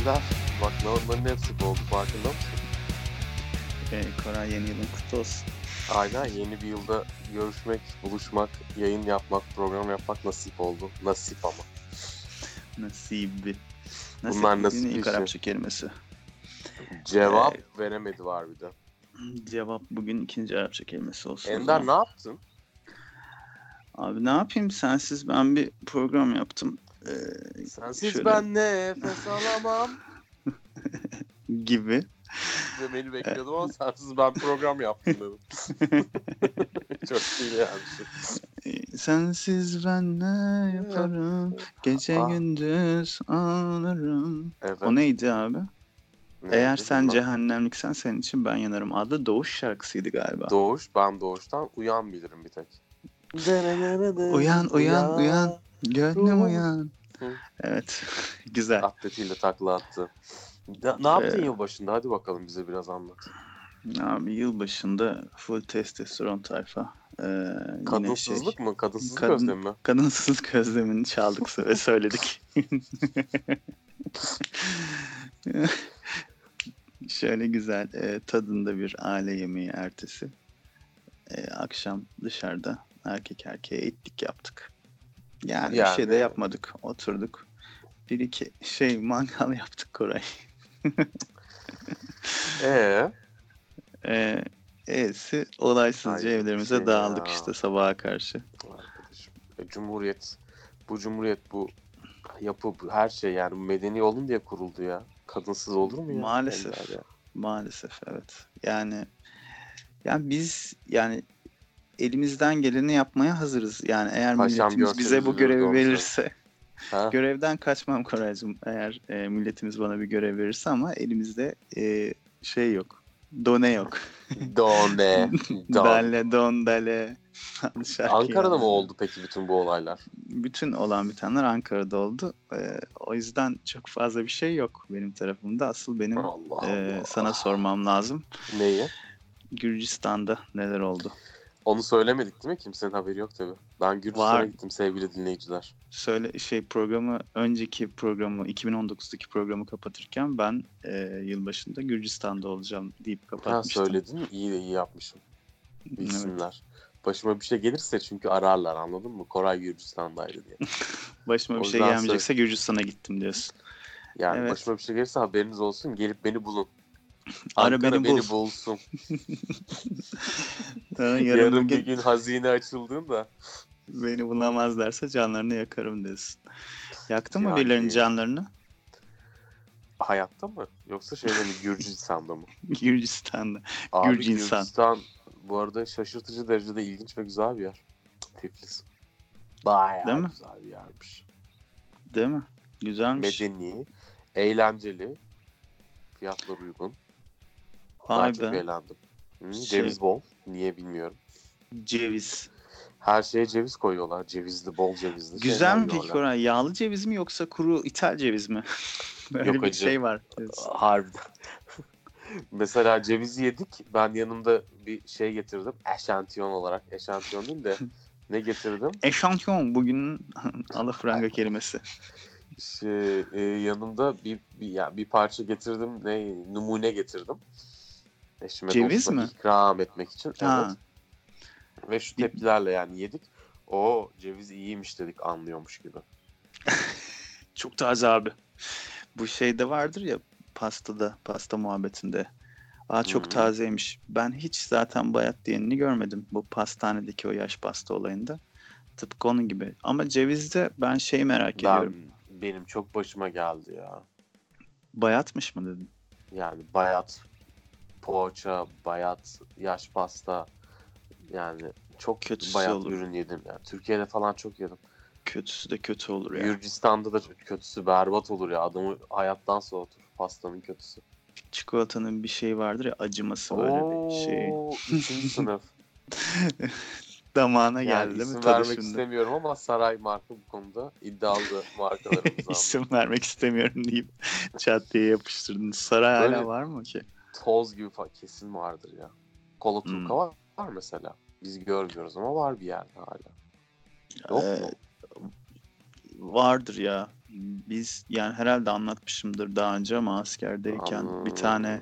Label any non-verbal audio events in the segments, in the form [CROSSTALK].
Ender bak onların hepsi oldu farkında mısın? Ee, Koray yeni yılın kutlu olsun. Aynen yeni bir yılda görüşmek, buluşmak, yayın yapmak, program yapmak nasip oldu. Nasip ama. Nasibi. Bunlar nasip ilk işi. Arapça kelimesi. Cevap Ee, veremedi var bir de. Cevap bugün ikinci Arapça kelimesi olsun. Ender ne yaptın? Abi ne yapayım sensiz ben bir program yaptım. Ee, Sensiz şöyle ben nefes alamam. [LAUGHS] Gibi. Demeni bekliyordum ama sensiz ben program yaptım dedim. [LAUGHS] Çok iyi yani. Ee, Sensiz ben ne yaparım? Gece Aa. gündüz ağlarım. Evet. O neydi abi? Neydi Eğer sen bilmem. cehennemliksen senin için ben yanarım adlı Doğuş şarkısıydı galiba. Doğuş, ben doğuştan uyan bilirim bir tek. Uyan uyan uyan. Gönlüm uyan. Hı. Evet. [LAUGHS] Güzel. Atletiyle takla attı. Ne, ne yaptın Ee, yılbaşında? Hadi bakalım bize biraz anlat. Abi yılbaşında full testosteron tayfa. Ee, yine Kadınsızlık şey, mı? Kadınsızlık kadın- özlemi mi? kadınsızlık [LAUGHS] özlemini çaldık ve söyledik. [LAUGHS] Şöyle güzel e, tadında bir aile yemeği ertesi. E, akşam dışarıda erkek erkeğe ettik yaptık. Yani, bir şey de Yani- yapmadık. Oturduk. Bir iki şey mangal [LAUGHS] yaptık Koray. [LAUGHS] Ee, E, E'si olaysızca Ay, evlerimize şey dağıldık ya. işte sabaha karşı. arkadaşım. e, Cumhuriyet, bu cumhuriyet, bu yapı, bu her şey yani medeni olun diye kuruldu ya. Kadınsız olur mu ya? Maalesef. Ya? Maalesef evet. Yani yani biz yani elimizden geleni yapmaya hazırız. Yani eğer Paşam milletimiz bize bu görevi verirse Ha? [LAUGHS] görevden kaçmam Koraycığım. Eğer e, milletimiz bana bir görev verirse ama elimizde e, şey yok. Done yok. [LAUGHS] Done. [LAUGHS] Don. Dale don dale. Ankara'da yani. mı oldu peki bütün bu olaylar? Bütün olan bitenler Ankara'da oldu. E, o yüzden çok fazla bir şey yok benim tarafımda. Asıl benim Allah e, Allah. sana sormam lazım. Neyi? Gürcistan'da neler oldu? Onu söylemedik değil mi? Kimsenin haberi yok tabii. Ben Gürcistan'a gittim sevgili dinleyiciler. Söyle şey programı önceki programı 2019'daki programı kapatırken ben e, yılbaşında Gürcistan'da olacağım deyip Ha kapatmıştım. söyledin mi? İyi iyi yapmışım. Evet. Bilsinler. Başıma bir şey gelirse çünkü ararlar anladın mı? Koray Gürcistan'daydı diye. [LAUGHS] Başıma bir şey gelmeyecekse Gürcistan'a gittim diyorsun. Yani Evet. başıma bir şey gelirse haberiniz olsun. Gelip beni bulun. Ara Ankara beni bul. bulsun. [LAUGHS] Yarın, yarın bir gün hazine açıldığında. beni bulamazlarsa canlarını yakarım diyorsun. Yaktın mı Yani- birilerinin canlarını? Hayatta mı? Yoksa şeyde mi? Gürcistan'da mı? [LAUGHS] Gürcistan'da. Abi Gürcistan. Gürcistan bu arada şaşırtıcı derecede ilginç ve güzel bir yer. Tiflis. Bayağı Değil mi? güzel bir yermiş. Değil mi? Güzelmiş. Medeni, eğlenceli, fiyatlar uygun. Vay çok eğlendim. Hı, Şey- Ceviz bol. Niye bilmiyorum. Ceviz. Her şeye ceviz koyuyorlar. Cevizli, bol cevizli. Güzel mi peki. Koray? Yağlı ceviz mi yoksa kuru ithal ceviz mi? [LAUGHS] Böyle Yok bir acı. şey var. Harbiden. [LAUGHS] Mesela cevizi yedik. Ben yanımda bir şey getirdim. Eşantiyon olarak. Eşantiyon değil de ne getirdim? [LAUGHS] Eşantiyon bugünün alafranga kelimesi. Şey, e, yanımda bir, bir, ya bir parça getirdim. Ne numune getirdim. Eşime Ceviz mi? ikram etmek için. Ha. Evet. Ve şu tepkilerle yani yedik. O ceviz iyiymiş dedik anlıyormuş gibi. [LAUGHS] Çok taze abi. Bu şeyde vardır ya pastada, pasta muhabbetinde. Aa çok Hı. tazeymiş. Ben hiç zaten bayat diyenini görmedim bu pastanedeki o yaş pasta olayında. Tıpkı onun gibi. Ama cevizde ben şeyi merak Ben, ediyorum. benim çok başıma geldi ya. Bayatmış mı dedin? Yani bayat poğaça, bayat yaş pasta yani çok Kötüsü bayat olur. ürün yedim. Yani Türkiye'de falan çok yedim. Kötüsü de kötü olur ya. Gürcistan'da da kötüsü berbat olur ya. Adamı hayattan soğutur. Pastanın kötüsü. Çikolatanın bir şey vardır ya acıması böyle bir şey. Oo, üçüncü [LAUGHS] sınıf. Damağına Yani geldi değil mi? vermek şimdi. istemiyorum ama Saray marka bu konuda iddialı [LAUGHS] markalarımızdan. İsim vermek istemiyorum deyip çat diye yapıştırdın. Saray Böyle- hala var mı ki? Toz gibi falan kesin vardır ya. Kola Hmm. turka var, var mesela. Biz görmüyoruz ama var bir yerde hala. Yok Ee, mu? vardır ya. Biz yani herhalde anlatmışımdır daha önce ama askerdeyken bir tane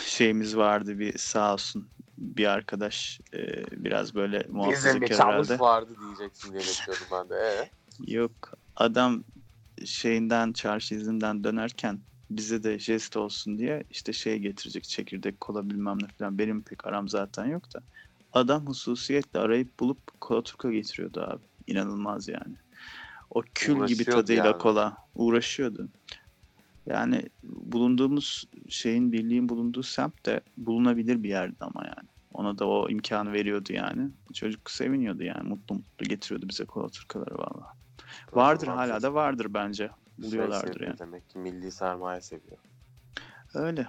şeyimiz vardı bir sağ olsun bir arkadaş e, biraz böyle Bizim muhafazakar herhalde. vardı diyeceksin diye bekliyordum ben de. Ee? Yok adam şeyinden çarşı izinden dönerken bize de jest olsun diye işte şey getirecek çekirdek kola bilmem ne falan. Benim pek aram zaten yok da. Adam hususiyetle arayıp bulup kola turka getiriyordu abi. İnanılmaz yani. O kül gibi tadıyla yani. kola uğraşıyordu. Yani bulunduğumuz şeyin birliğin bulunduğu semt de bulunabilir bir yerdi ama yani. Ona da o imkanı veriyordu yani. Çocuk seviniyordu yani. Mutlu mutlu getiriyordu bize kola turkaları valla Vardır hala da vardır bence. Şey Buluyorlardır seviyor yani. Demek ki milli sermaye seviyor. Öyle.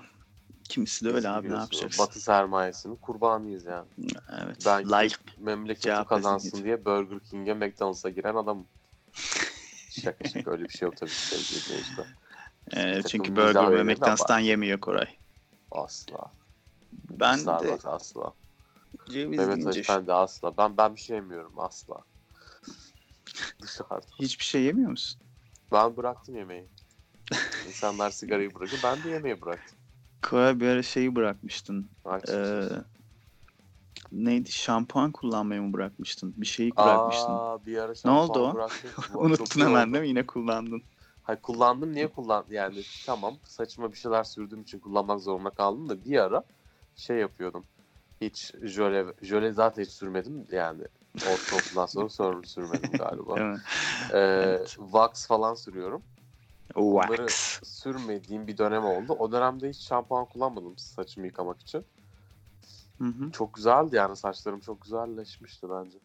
Kimisi de öyle Biz abi ne yapacaksın? Batı sermayesinin kurbanıyız yani. Evet. Ben like. memleketi kazansın diye Burger King'e McDonald's'a giren adamım. [LAUGHS] şaka şaka öyle bir şey yok tabii ki sevgili dinleyiciler. Ee, çünkü burger ve de McDonald's'tan yemiyor Koray. Asla. Ben de Starbucks asla. ceviz Mehmet Ali ben de asla. Ben ben bir şey yemiyorum asla. [LAUGHS] Dışarıda. hiçbir şey yemiyor musun? Ben bıraktım yemeği. İnsanlar sigarayı bırakıyor. Ben de yemeği bıraktım. Koray bir ara şeyi bırakmıştın. Ee, neydi? Şampuan kullanmayı mı bırakmıştın? Bir şeyi bırakmıştın. Aa, bir ara Ne oldu şampuan o? bıraktım. [LAUGHS] Çok Unuttun hemen oldu. değil mi? Yine kullandın. Hayır kullandım niye kullan yani tamam saçıma bir şeyler sürdüğüm için kullanmak zorunda kaldım da bir ara şey yapıyordum. Hiç jöle jöle zaten hiç sürmedim yani ortaokuldan sonra sonra sürmedim galiba. Değil mi? Ee, Evet. Wax falan sürüyorum. Wax. sürmediğim bir dönem oldu. O dönemde hiç şampuan kullanmadım saçımı yıkamak için. Hı hı. Çok güzeldi yani saçlarım çok güzelleşmişti bence.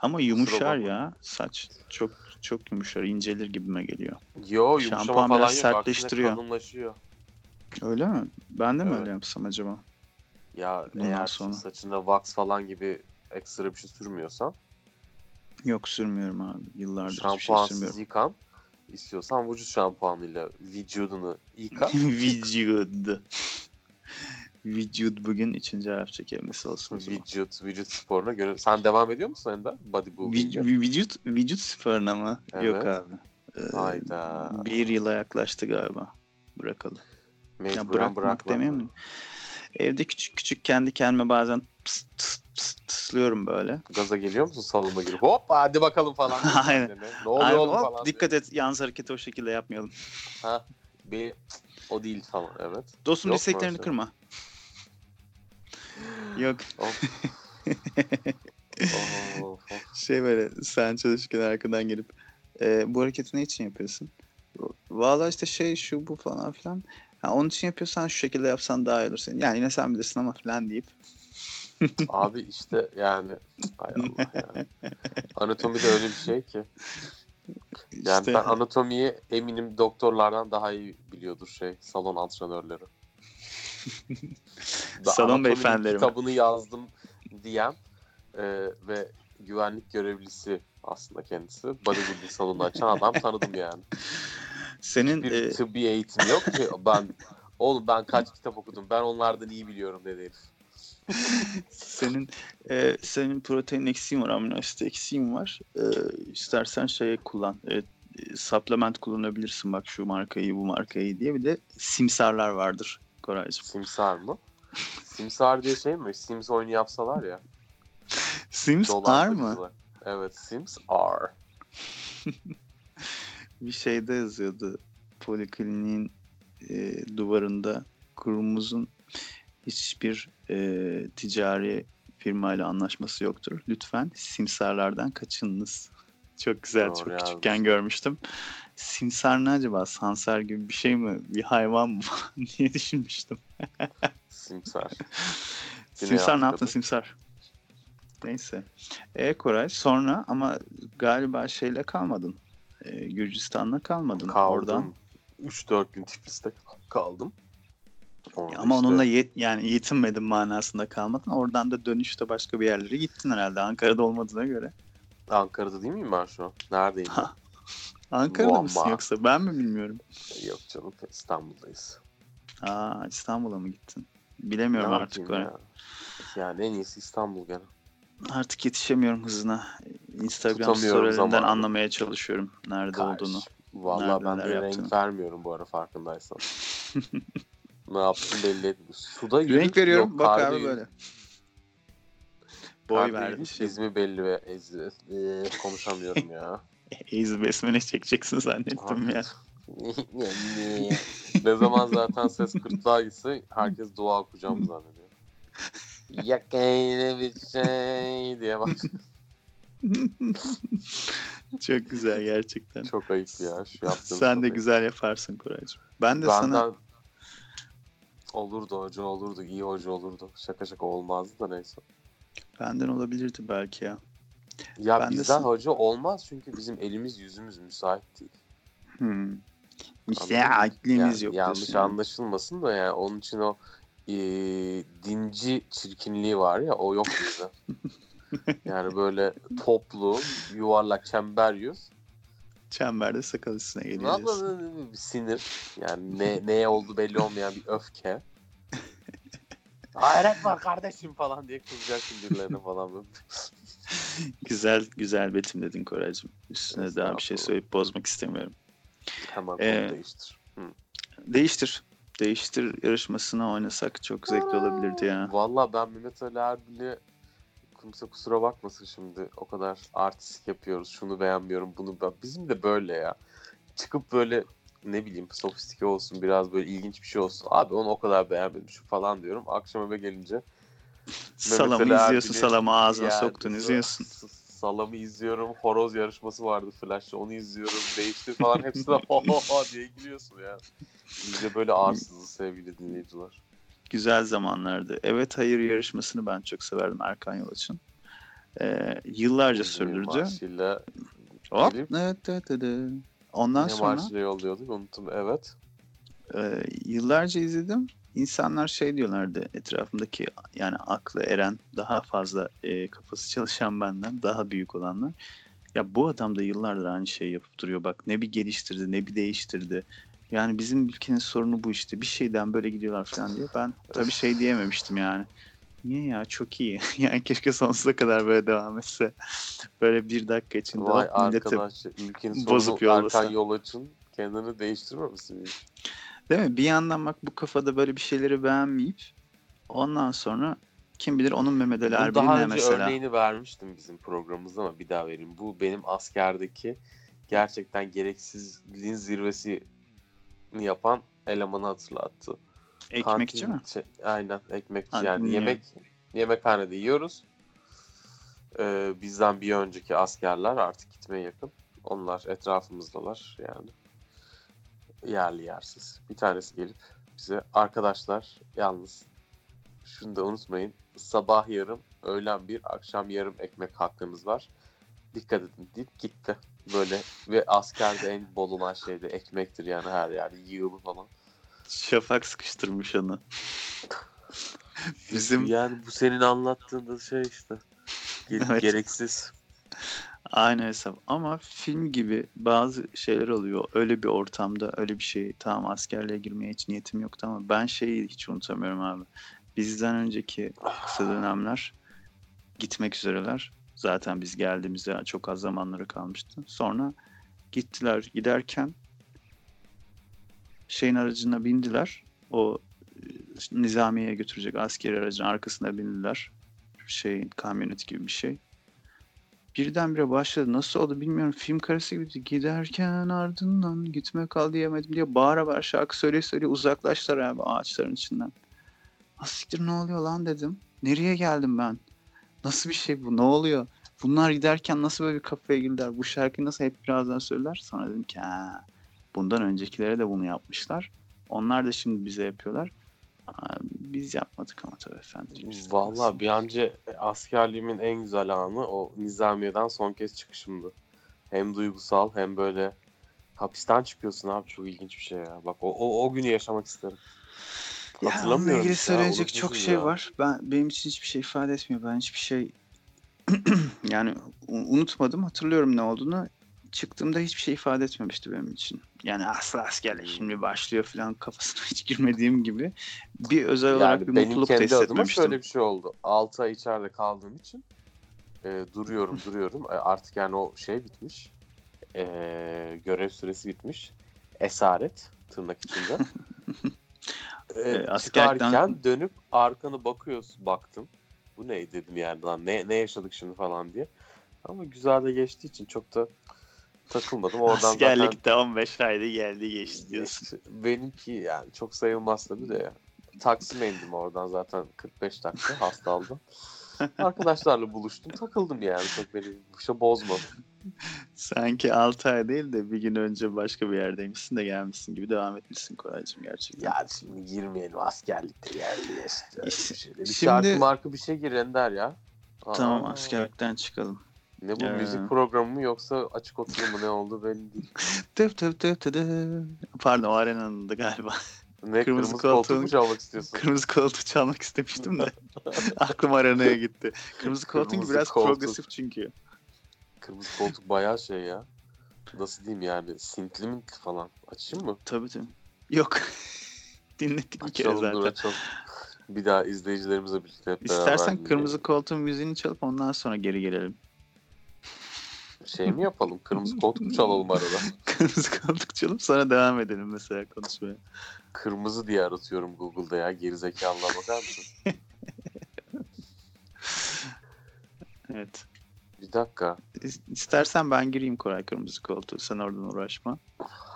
Ama yumuşar ya saç. Çok çok yumuşar, incelir gibime geliyor. Yo yumuşama Şampuan falan biraz yok. Sertleştiriyor. kalınlaşıyor. Öyle mi? Ben de mi Evet. öyle yapsam acaba? Ya Bundan eğer sonra. saçında wax falan gibi ekstra bir şey sürmüyorsan Yok sürmüyorum abi. Yıllardır şey şampuansız sürmüyorum. yıkan istiyorsan vücut şampuanıyla vücudunu yıka. [LAUGHS] Vücut. Vücut bugün üçüncü harf çekilmesi olsun vücut, vücut sporuna göre. Sen devam ediyor musun Ender? Bodybuilding'e? Vü- Vücut, vücut sporuna mı? Yok Evet. abi. Ee, Hayda. Bir yıla yaklaştı galiba. Bırakalım. Ya Mecburen bırakmak bırakmam. demeyeyim mi? Evde küçük küçük kendi kendime bazen tıs tıs tıs tıslıyorum böyle. Gaza geliyor musun salona girip hop hadi bakalım falan. diye Aynen. kendine. Ne oluyor Aynen, oğlum hop, falan. dikkat et yalnız hareketi o şekilde yapmayalım. diye. Ha, bir o değil falan evet. Dostum Yok dirseklerini kırma. Yok [LAUGHS] şey böyle sen çalışırken arkadan gelip e, bu hareketi ne için yapıyorsun? Valla işte şey şu bu falan filan. Ha, onun için yapıyorsan şu şekilde yapsan daha iyi olur senin. Yani yine sen bilirsin ama filan deyip. [LAUGHS] Abi işte yani hay Allah ya. Anatomi de öyle bir şey ki. Yani işte, ben anatomiyi eminim doktorlardan daha iyi biliyordur şey salon antrenörleri. [LAUGHS] Salon beyefendileri kitabını yazdım diyen e, ve güvenlik görevlisi aslında kendisi. Bodybuilding salonu açan adam tanıdım yani. [LAUGHS] senin Bir e, tıbbi eğitimi yok ki ben oğlum ben kaç kitap okudum ben onlardan iyi biliyorum dedi herif. senin e, senin protein eksiğin var, amino asit eksiğin var. E, istersen şey kullan. E, supplement kullanabilirsin bak şu markayı bu markayı diye bir de simsarlar vardır Koraycığım. Simsar mı? Simsar diye şey mi? Sims oyunu yapsalar ya. Sims R mı? Evet Sims R. [LAUGHS] Bir şeyde yazıyordu. Polikliniğin e, duvarında kurumumuzun hiçbir e, ticari firmayla anlaşması yoktur. Lütfen simsarlardan kaçınınız. Çok güzel, Doğru çok yazmış. küçükken görmüştüm. Simsar ne acaba? Sansar gibi bir şey mi? Bir hayvan mı? [LAUGHS] diye düşünmüştüm. Simsar. [LAUGHS] Güney Simsar ne yaptın. Simsar? Neyse. E Koray sonra ama galiba şeyle kalmadın. E, Gürcistan'la kalmadın. Kaldım. Oradan 3-4 gün Tiflis'te kaldım. Orada Ama işte- onunla yet, yani yetinmedin manasında kalmadın. Oradan da dönüşte başka bir yerlere gittin herhalde. Ankara'da olmadığına göre. Ankara'da değil miyim ben şu an? Neredeyim? Ankara'da Valla. mısın yoksa ben mi bilmiyorum. Yok canım İstanbul'dayız. Aa İstanbul'a mı gittin? Bilemiyorum Ne artık. ya? Yani en iyisi İstanbul gene. Artık yetişemiyorum hızına. Instagram storylerinden anlamaya çalışıyorum nerede olduğunu. Karşı. Vallahi ben Neredeler de renk vermiyorum bu ara farkındaysan. [LAUGHS] ne yaptım belli etmiyor. Suda yürü. Renk veriyorum. yok, Bak abi yürü. böyle. Boy verdi. Şey. İzmi belli ve ezdi. Ee, konuşamıyorum ya. [LAUGHS] Easy besmele çekeceksin zannettim ya. ne zaman zaten ses kırklığa gitse herkes dua okuyacağımı [LAUGHS] zannediyor. Yakayla bir şey diye bak. [LAUGHS] Çok güzel gerçekten. Çok ayıp ya şu yaptığım. Sen de ayıp. güzel yaparsın Koraycığım. Ben de Benden sana olurdu hoca olurdu iyi hoca olurdu. Şaka şaka olmazdı da neyse. benden olabilirdi belki ya. Ya Ben de bizden sen- hoca olmaz çünkü bizim elimiz yüzümüz müsait değil. Hmm. Aklımız Yani yok. yanlış yani. anlaşılmasın da yani onun için o e, dinci çirkinliği var ya o yok bizde. [LAUGHS] yani böyle toplu, yuvarlak, çember yüz. Çemberde sakal üstüne Ne geliyoruz. yapalım? Bir sinir. Yani ne, neye oldu belli olmayan bir öfke. [LAUGHS] Hayret var kardeşim falan diye kızacaksın birilerine falan. böyle. Güzel güzel betimledin Koraycığım. Üstüne daha bir şey söyleyip bozmak istemiyorum. Hemen Ee, değiştir. Hı. Değiştir. Değiştir yarışmasına oynasak çok zevkli olabilirdi ya. Valla ben Mehmet Ali Erbil'e kimse kusura bakmasın şimdi o kadar artistik yapıyoruz. Şunu beğenmiyorum bunu ben. Bizim de böyle ya. Çıkıp böyle ne bileyim sofistike olsun biraz böyle ilginç bir şey olsun. Abi onu o kadar beğenmedim şu falan diyorum. Akşam eve gelince Salamı izliyorsun, Erbil'i salamı ağzına yani soktun, izliyorsun. Salamı izliyorum. Horoz yarışması vardı Flash'ta. Onu izliyorum. Değiştir falan. Hepsine ho [LAUGHS] ho ho diye gülüyorsun ya. Biz de böyle arsızız sevgili dinleyiciler. Güzel zamanlardı. Evet hayır yarışmasını ben çok severdim Erkan Yolaç'ın. Ee, yıllarca sürdürdü. Marşıyla Hop. Evet, evet, evet. Ondan ne sonra marşıyla yolluyorduk unuttum. Evet. e, yıllarca izledim. İnsanlar şey diyorlardı etrafımdaki yani aklı eren daha fazla e, kafası çalışan benden daha büyük olanlar. Ya bu adam da yıllardır aynı şeyi yapıp duruyor. Bak ne bir geliştirdi ne bir değiştirdi. Yani bizim ülkenin sorunu bu işte. Bir şeyden böyle gidiyorlar falan diye. Ben tabii şey diyememiştim yani. Niye ya çok iyi. [LAUGHS] yani keşke sonsuza kadar böyle devam etse. Böyle bir dakika içinde Vay hop milleti arkadaş ülkenin bozup yollasa. Erkan Yolaç'ın kendini değiştirmemişsin. Değil mi? Bir yandan bak bu kafada böyle bir şeyleri beğenmeyip ondan sonra kim bilir onun Mehmet Ali Erbil'in daha ne önce mesela. örneğini vermiştim bizim programımızda ama bir daha vereyim. Bu benim askerdeki gerçekten gereksizliğin zirvesini yapan elemanı hatırlattı. Ekmekçi Kantin- mi? şey- aynen ekmekçi Ha, yani dinliyorum. yemek yemekhanede yiyoruz. Ee, bizden bir önceki askerler artık gitmeye yakın. Onlar etrafımızdalar yani. Yerli yersiz. Bir tanesi gelip bize arkadaşlar yalnız şunu da unutmayın. Sabah yarım, öğlen bir, akşam yarım ekmek hakkınız var. Dikkat edin deyip gitti. Böyle ve askerde en bol olan şey de ekmektir yani her yerde yığılı falan. Şafak sıkıştırmış onu. [LAUGHS] Bizim Yani bu senin anlattığın da şey işte. Ge- Evet. Gereksiz. Aynı hesap ama film gibi bazı şeyler oluyor. Öyle bir ortamda öyle bir şey tamam askerliğe girmeye hiç niyetim yoktu ama ben şeyi hiç unutamıyorum abi. Bizden önceki kısa dönemler gitmek üzereler. Zaten biz geldiğimizde çok az zamanları kalmıştı. Sonra gittiler giderken şeyin aracına bindiler. O e, nizamiye götürecek askeri aracın arkasına bindiler. Şeyin kamyonet gibi bir şey. Birdenbire başladı. Nasıl oldu bilmiyorum. Film karesi gibi giderken ardından gitme kal diyemedim diye bağıra bağıra şarkı söyleye söyleye uzaklaştılar abi ağaçların içinden. Asiktir ne oluyor lan dedim. Nereye geldim ben? Nasıl bir şey bu? Ne oluyor? Bunlar giderken nasıl böyle bir kafaya girdiler? Bu şarkıyı nasıl hep birazdan söyler? Sonra dedim ki bundan öncekilere de bunu yapmışlar. Onlar da şimdi bize yapıyorlar. Biz yapmadık ama tabii efendim. nasıl- bir önce askerliğimin en güzel anı o Nizamiye'den son kez çıkışımdı. Hem duygusal hem böyle hapisten çıkıyorsun abi çok ilginç bir şey ya. Bak o, o, o günü yaşamak isterim. Ya onunla ilgili söyleyecek çok şey ya. var. Ben benim için hiçbir şey ifade etmiyor. Ben hiçbir şey [CLEARS THROAT] yani unutmadım. Hatırlıyorum ne olduğunu. Çıktığımda hiçbir şey ifade etmemişti benim için. Yani asla askerlik Hmm. şimdi başlıyor falan kafasına hiç girmediğim gibi bir özel olarak Yani bir mutluluk da hissetmemiştim. şöyle bir şey oldu. 6 ay içeride kaldığım için e, duruyorum [LAUGHS] duruyorum. E, artık yani o şey bitmiş. Ee, görev süresi bitmiş. Esaret tırnak içinde. ee, [LAUGHS] Ee, askerlikten- çıkarken dönüp arkanı bakıyorsun. Baktım. Bu ne dedim yani lan ne, ne yaşadık şimdi falan diye. Ama güzel de geçtiği için çok da takılmadım. Oradan zaten Askerlikte 15 ayda geldi geçti diyorsun. benimki yani çok sayılmaz tabii de ya. Taksim'e indim oradan zaten 45 dakika hasta aldım. [LAUGHS] Arkadaşlarla buluştum takıldım yani çok beni bir şey bozmadı. Sanki 6 ay değil de bir gün önce başka bir yerdeymişsin de gelmişsin gibi devam etmişsin Koraycığım gerçekten. Ya şimdi girmeyelim askerlikte geldi işte. Bir, şeyler. bir Şimdi- şarkı marka bir şey gir Ender ya. Aa, Tamam askerlikten çıkalım. Ne bu Ee. müzik programı mı yoksa açık oturum mu ne oldu belli değil. [LAUGHS] Tıp tıp tıp tıp. Pardon o arenanın da galiba. Ne Kırmızı kırmızı, mu çalmak istiyorsun? Kırmızı koltuğu çalmak istemiştim de. [LAUGHS] Aklım arenaya gitti. Kırmızı koltuğun Kırmızı biraz koltuk. progresif çünkü. Kırmızı koltuk bayağı şey ya. Nasıl diyeyim yani sintli mi falan. Açayım mı? Tabii tabii. Yok. [LAUGHS] Dinlettik bir kere Açalım dur zaten. açalım. Bir daha izleyicilerimizle birlikte hep beraber İstersen dinleyelim. kırmızı koltuğun müziğini çalıp ondan sonra geri gelelim. Şey mi yapalım? Kırmızı koltuk çalalım arada? [LAUGHS] kırmızı koltuk çalıp sonra devam edelim mesela konuşmaya. Kırmızı diye aratıyorum Google'da ya. Gerizekalılar bakar mısın? [LAUGHS] Evet. Bir dakika. İs- İstersen ben gireyim Koray kırmızı koltuğu. Sen oradan uğraşma.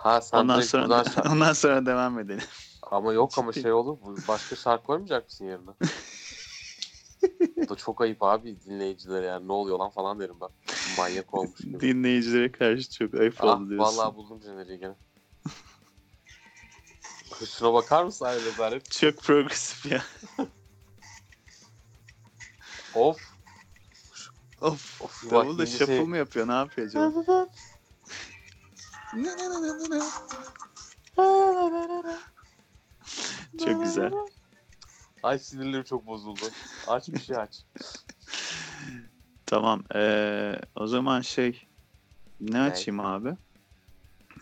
Ha sen ondan sonra buradan şarkı- [LAUGHS] ondan sonra devam edelim. Ama yok ama şey olur. Başka şarkı koymayacak mısın yerine? Bu da çok ayıp abi dinleyicilere yani. Ne oluyor lan falan derim ben. Manyak olmuş gibi. Dinleyicilere karşı çok ayıp ah, oldu diyorsun. vallahi buldum jeneriği gene. [LAUGHS] Şuna bakar mısın abi rezalet? Çok progresif ya. Of. Of. Of, Davul da shuffle şey- mı yapıyor? Ne yapıyor acaba? [LAUGHS] Çok güzel. Ay sinirlerim çok bozuldu. Aç bir şey aç. [LAUGHS] Tamam. Ee, o zaman şey ne açayım abi?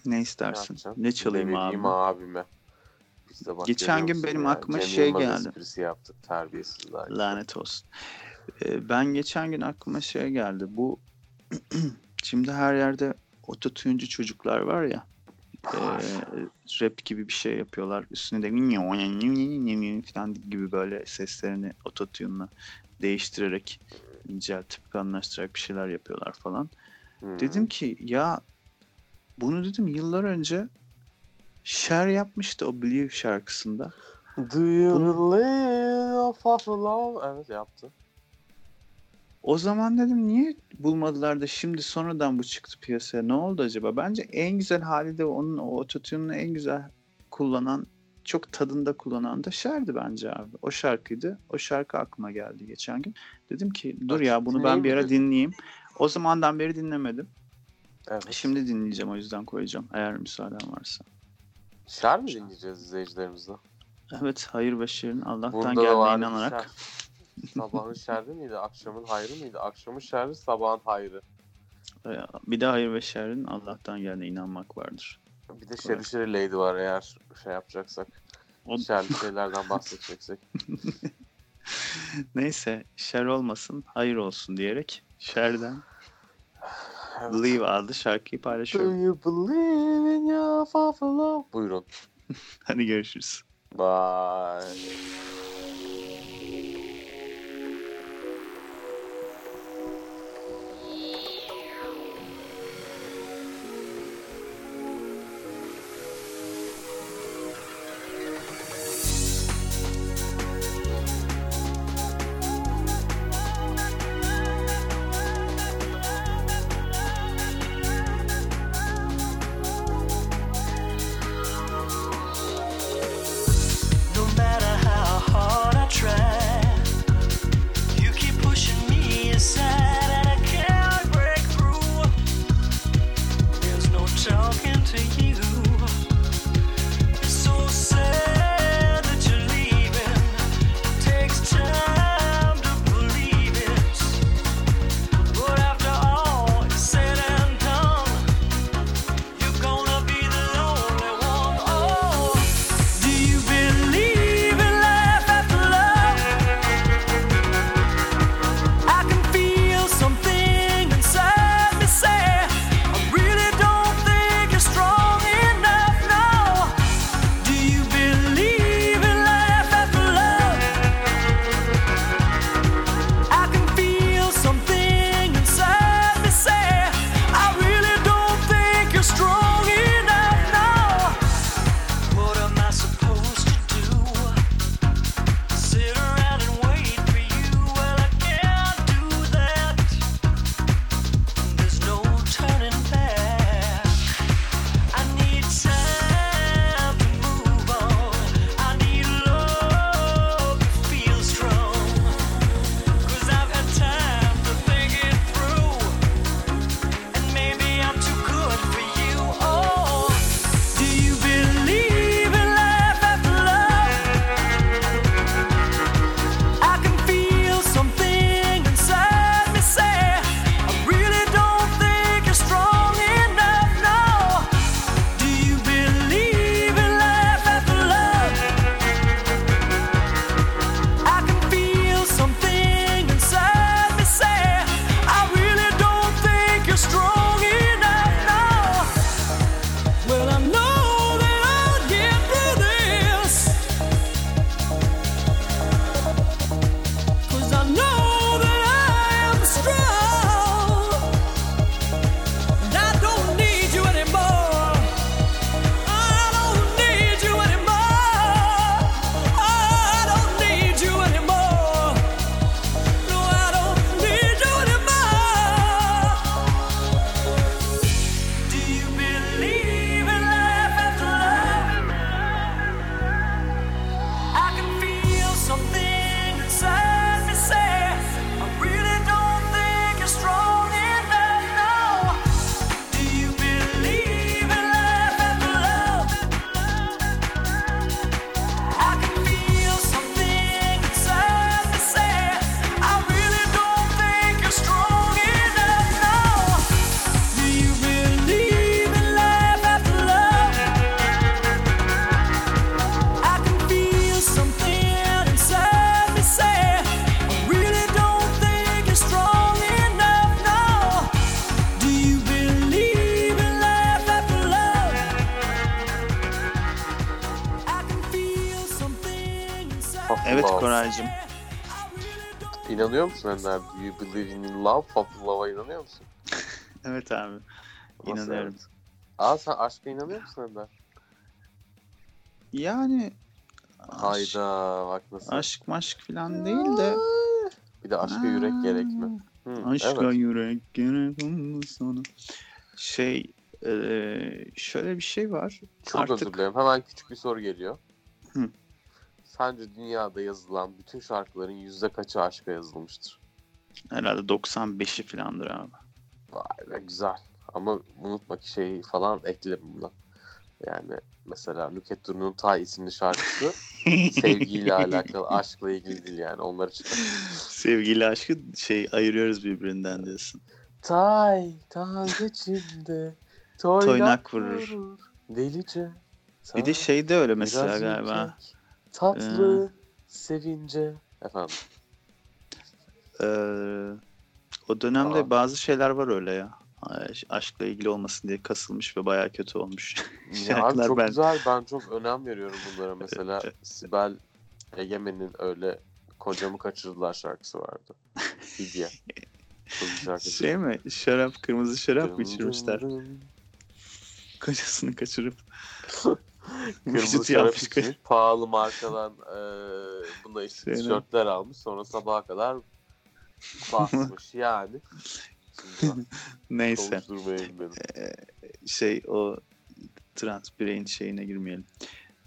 Ne istersin? yapacaksın? Ne çalayım Ne abi? abime. Geçen gün benim ya? aklıma Cem şey Yılmaz geldi. esprisi yaptık terbiyesizler. Lanet olsun. Ee, ben geçen gün aklıma şey geldi. Bu [CLEARS THROAT] şimdi her yerde ototune'cu çocuklar var ya. E, rap gibi bir şey yapıyorlar. Üstüne de falan gibi böyle seslerini ototune'la değiştirerek inceltip kanlaştırarak bir şeyler yapıyorlar falan. Hmm. Dedim ki ya bunu dedim yıllar önce Cher yapmıştı o Believe şarkısında. Do you live off of love? Evet yaptı. O zaman dedim niye bulmadılar da şimdi sonradan bu çıktı piyasaya? Ne oldu acaba? Bence en güzel hali de onun o ototune'unu en güzel kullanan, çok tadında kullanan da Cher'di bence abi. O şarkıydı. O şarkı aklıma geldi geçen gün. Dedim ki dur ya bunu ben bir ara dinleyeyim. O zamandan beri dinlemedim. Evet. Şimdi dinleyeceğim o yüzden koyacağım eğer müsaaden varsa. Şer mi dinleyeceğiz izleyicilerimizle? Evet hayır ve şirin Allah'tan Bunda da geldiğine inanarak. şer. Sabahın şerri miydi? Akşamın hayrı mıydı? Akşamın şerri, sabahın hayrı. Bir de hayır ve şerrin Allah'tan geldiğine inanmak vardır. Bir de şeri şeri lady var eğer şey yapacaksak. O- Şerli şeylerden bahsedeceksek. [LAUGHS] Neyse şer olmasın hayır olsun diyerek şerden. Believe adlı şarkıyı Do paylaşıyorum. you believe in your love? Buyurun. [LAUGHS] Hadi görüşürüz. Bye. Musun Ender? Do you believe in love? Fucking love'a inanıyor musun? [LAUGHS] Evet abi. Nasıl İnanıyorum. evet? Aa sen aşka inanıyor musun Ender? Yani aşk, Hayda bak nasıl. aşk maşk falan değil de Bir de aşka yürek gerek mi? Hı, Aşka evet. yürek gerek oldu sana. Şey eee, şöyle bir şey var. Çok Artık- özür dilerim. Hemen küçük bir soru geliyor. Hı. Sence dünyada yazılan bütün şarkıların yüzde kaçı aşka yazılmıştır? Herhalde 95'i falandır abi. Vay be güzel. Ama unutma ki şeyi falan ekle buna. Yani mesela Nükhet Duru'nun Tay isimli şarkısı [LAUGHS] sevgiyle alakalı, aşkla ilgili değil yani. Onları çıkar. Sevgili aşkı şey ayırıyoruz birbirinden diyorsun. Tay, tay içinde toynak, Toynak vurur. Delice. Bir de şey de öyle mesela galiba. ürkek, Tatlı, sevince. Efendim. Eee, o dönemde Aa. bazı şeyler var öyle ya. Aş- Aşkla ilgili olmasın diye kasılmış ve bayağı kötü olmuş. [LAUGHS] Ya çok ben- güzel. Ben çok önem veriyorum bunlara. Mesela Sibel Egemen'in öyle kocamı kaçırdılar şarkısı vardı. Fidye. Şey mi? Şarap, kırmızı şarap mı içirmişler? Kocasını kaçırıp. [LAUGHS] Kırmızı yapmış. içmiş. Pahalı markadan e, buna işte Şeyden. tişörtler almış. Sonra sabaha kadar basmış [LAUGHS] yani. Neyse. beni. Şey o trans bireyin şeyine girmeyelim.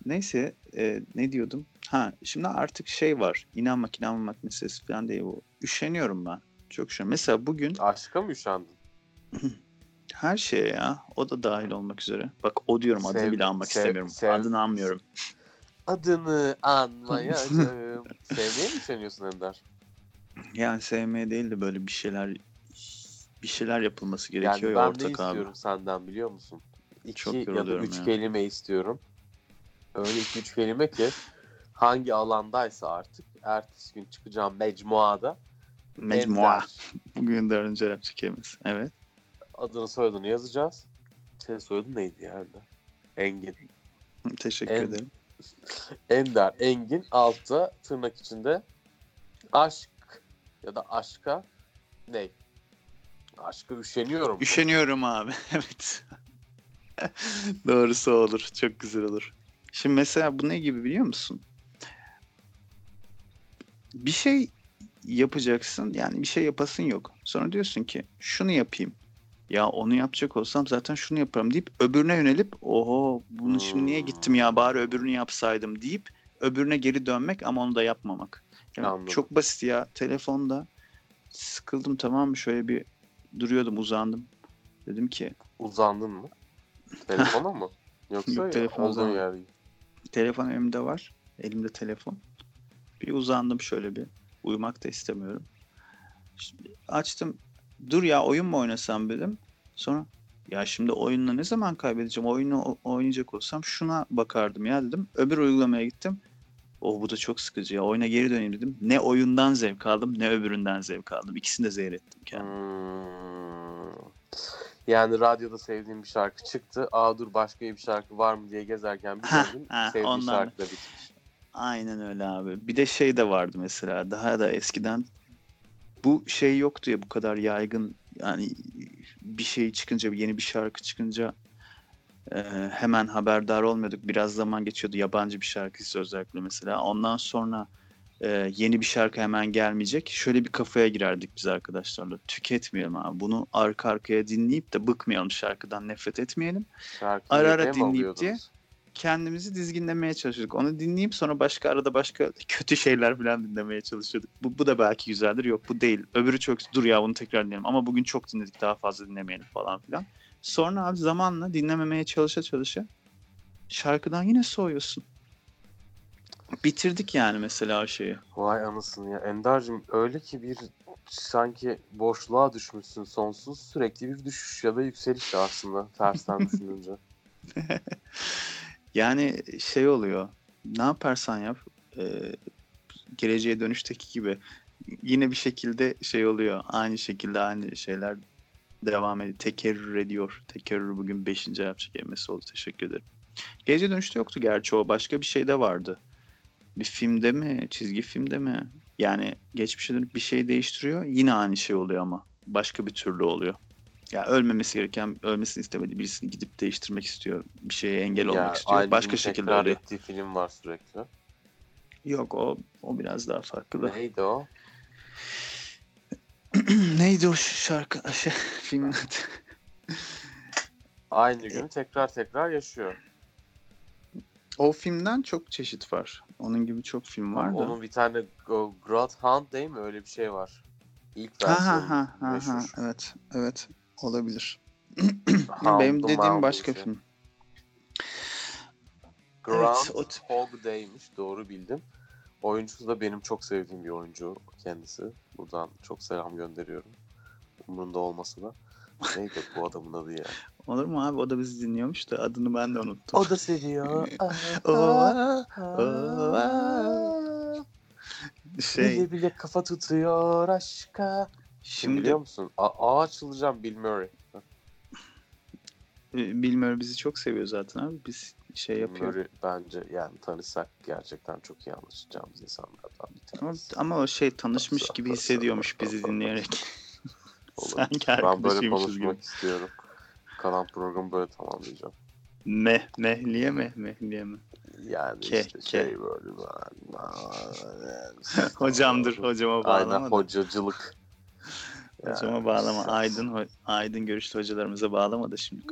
Neyse e, ne diyordum? Ha şimdi artık şey var. İnanmak inanmamak meselesi falan değil bu. Üşeniyorum ben. Çok üşeniyorum. Mesela bugün Aşka mı üşendin? [LAUGHS] her şeye ya. O da dahil olmak üzere. Bak o diyorum adını Sev- bile anmak sev- istemiyorum. sev- Adını anmıyorum. [LAUGHS] Adını anmayacağım. [LAUGHS] Sevmeye mi üşeniyorsun Ender? Yani sevmeye değil de böyle bir şeyler bir şeyler yapılması Yani gerekiyor ya ben ne ortak abi. istiyorum senden biliyor musun? İki Çok ya da üç ya. kelime istiyorum. Öyle iki üç kelime ki hangi alandaysa artık ertesi gün çıkacağım mecmuada Mecmua. Ender [LAUGHS] Bugün dördüncü Arapça kelimesi. Evet. Adını soyadını yazacağız. Senin soyadın neydi ya Ender? Engin. Teşekkür En- ederim. [LAUGHS] Ender, Engin, altta tırnak içinde aşk ya da aşka ne? Aşka üşeniyorum. Üşeniyorum abi. [LAUGHS] evet. Doğrusu olur. Çok güzel olur. Şimdi mesela bu ne gibi biliyor musun? Bir şey yapacaksın. Yani bir şey yapasın yok. Sonra diyorsun ki şunu yapayım. Ya onu yapacak olsam zaten şunu yaparım deyip öbürüne yönelip oho bunu şimdi niye gittim ya bari öbürünü yapsaydım deyip öbürüne geri dönmek ama onu da yapmamak. Yani Anladım. çok basit ya telefonda sıkıldım tamam mı şöyle bir duruyordum uzandım. Dedim ki Uzandın mı? [LAUGHS] Telefona mı? Yoksa Yok, ya, telefona olduğun uzanmadım. yer değil. telefon elimde var. Elimde telefon. Bir uzandım şöyle bir. Uyumak da istemiyorum. Şimdi açtım. Dur ya oyun mu oynasam dedim. Sonra ya şimdi oyunla ne zaman kaybedeceğim? Oyunu oynayacak olsam şuna bakardım ya dedim. Öbür uygulamaya gittim. O bu da çok sıkıcı ya. Oyuna geri döneyim dedim. Ne oyundan zevk aldım ne öbüründen zevk aldım. İkisini de zehir ettim kendime. Hmm. Yani radyoda sevdiğim bir şarkı çıktı. Aa dur başka bir şarkı var mı diye gezerken bir hah, Sevdiğim ondan şarkı da bitmiş. Aynen öyle abi. Bir de şey de vardı mesela daha da eskiden bu şey yoktu ya bu kadar yaygın yani bir şey çıkınca yeni bir şarkı çıkınca e, hemen haberdar olmuyorduk. Biraz zaman geçiyordu yabancı bir şarkıysa özellikle mesela. Ondan sonra e, yeni bir şarkı hemen gelmeyecek. Şöyle bir kafaya girerdik biz arkadaşlarla. Tüketmeyelim abi. Bunu arka arkaya dinleyip de bıkmayalım şarkıdan nefret etmeyelim. Şarkıyı Ara ara dinleyip diye. Kendimizi dizginlemeye çalışıyorduk. Onu dinleyip sonra başka arada başka [LAUGHS] kötü şeyler falan dinlemeye çalışıyorduk. Bu, bu da belki güzeldir. Yok bu değil. Öbürü çok dur ya bunu tekrar dinleyelim. Ama bugün çok dinledik daha fazla dinlemeyelim falan filan. Sonra abi zamanla dinlememeye çalışa çalışa şarkıdan yine soğuyorsun. Bitirdik yani mesela o şeyi. Vay anasını ya. Ender'cim öyle ki bir sanki boşluğa düşmüşsün sonsuz. Sürekli bir düşüş ya da yükseliş aslında tersten [LAUGHS] düşününce. [LAUGHS] Yani şey oluyor. Ne yaparsan yap. e, geleceğe dönüşteki gibi yine bir şekilde şey oluyor. Aynı şekilde aynı şeyler devam ediyor. Tekerrür ediyor. Tekerrür bugün 5. yapacak kelimesi oldu. Teşekkür ederim. Geleceğe dönüşte yoktu gerçi o. Başka bir şey de vardı. bir filmde mi, çizgi filmde mi? Yani geçmişe dönüp bir şey değiştiriyor. Yine aynı şey oluyor ama. Başka bir türlü oluyor. Ya ölmemesi gereken, ölmesini istemediği birisini gidip değiştirmek istiyor. Bir şeye engel olmak Ya, istiyor. Başka gün şekilde oluyor. ettiği film var sürekli. Yok o o biraz daha farklı. Neydi o? [CLEARS THROAT] Neydi o şarkı [LAUGHS] şey, filmin adı? Aynı günü tekrar tekrar yaşıyor. O filmden çok çeşit var. Onun gibi çok film var da. Onun bir tane Go- Grothound değil mi? Öyle bir şey var. İlk Ha versiyonu ha ha ha, ha meşhur. evet evet olabilir. Benim dediğim başka şey. film. Ground Evet, Hog Day'miş. Doğru bildim. Oyuncusu da benim çok sevdiğim bir oyuncu kendisi. Buradan çok selam gönderiyorum. Umurunda olmasa da. Neydi bu adamın adı ya? [LAUGHS] Olur mu abi? O da bizi dinliyormuş da adını ben de unuttum. O da seviyor. [LAUGHS] Şey, Bile bile kafa tutuyor aşka. Şimdi biliyor musun? A- açılacağım Bill Murray. e, Bill Murray bizi çok seviyor zaten abi. Biz şey Bill yapıyor. Murray bence yani tanışsak gerçekten çok iyi anlaşacağımız insanlardan bir Ama, tanesi. ama o şey tanışmış gibi hissediyormuş bizi dinleyerek. [LAUGHS] Olur. Sanki Ben böyle arkadaşıymışız gibi. konuşmak istiyorum. Kalan programı böyle tamamlayacağım. Meh, mehliye mi? Mehliye mi? Yani Ke- işte ke. şey böyle ben- [LAUGHS] Hocamdır, hocama Aynen bağlama hocacılık. Yani Hocama bağlama. Aydın, Aydın görüşlü hocalarımıza bağlama da şimdi.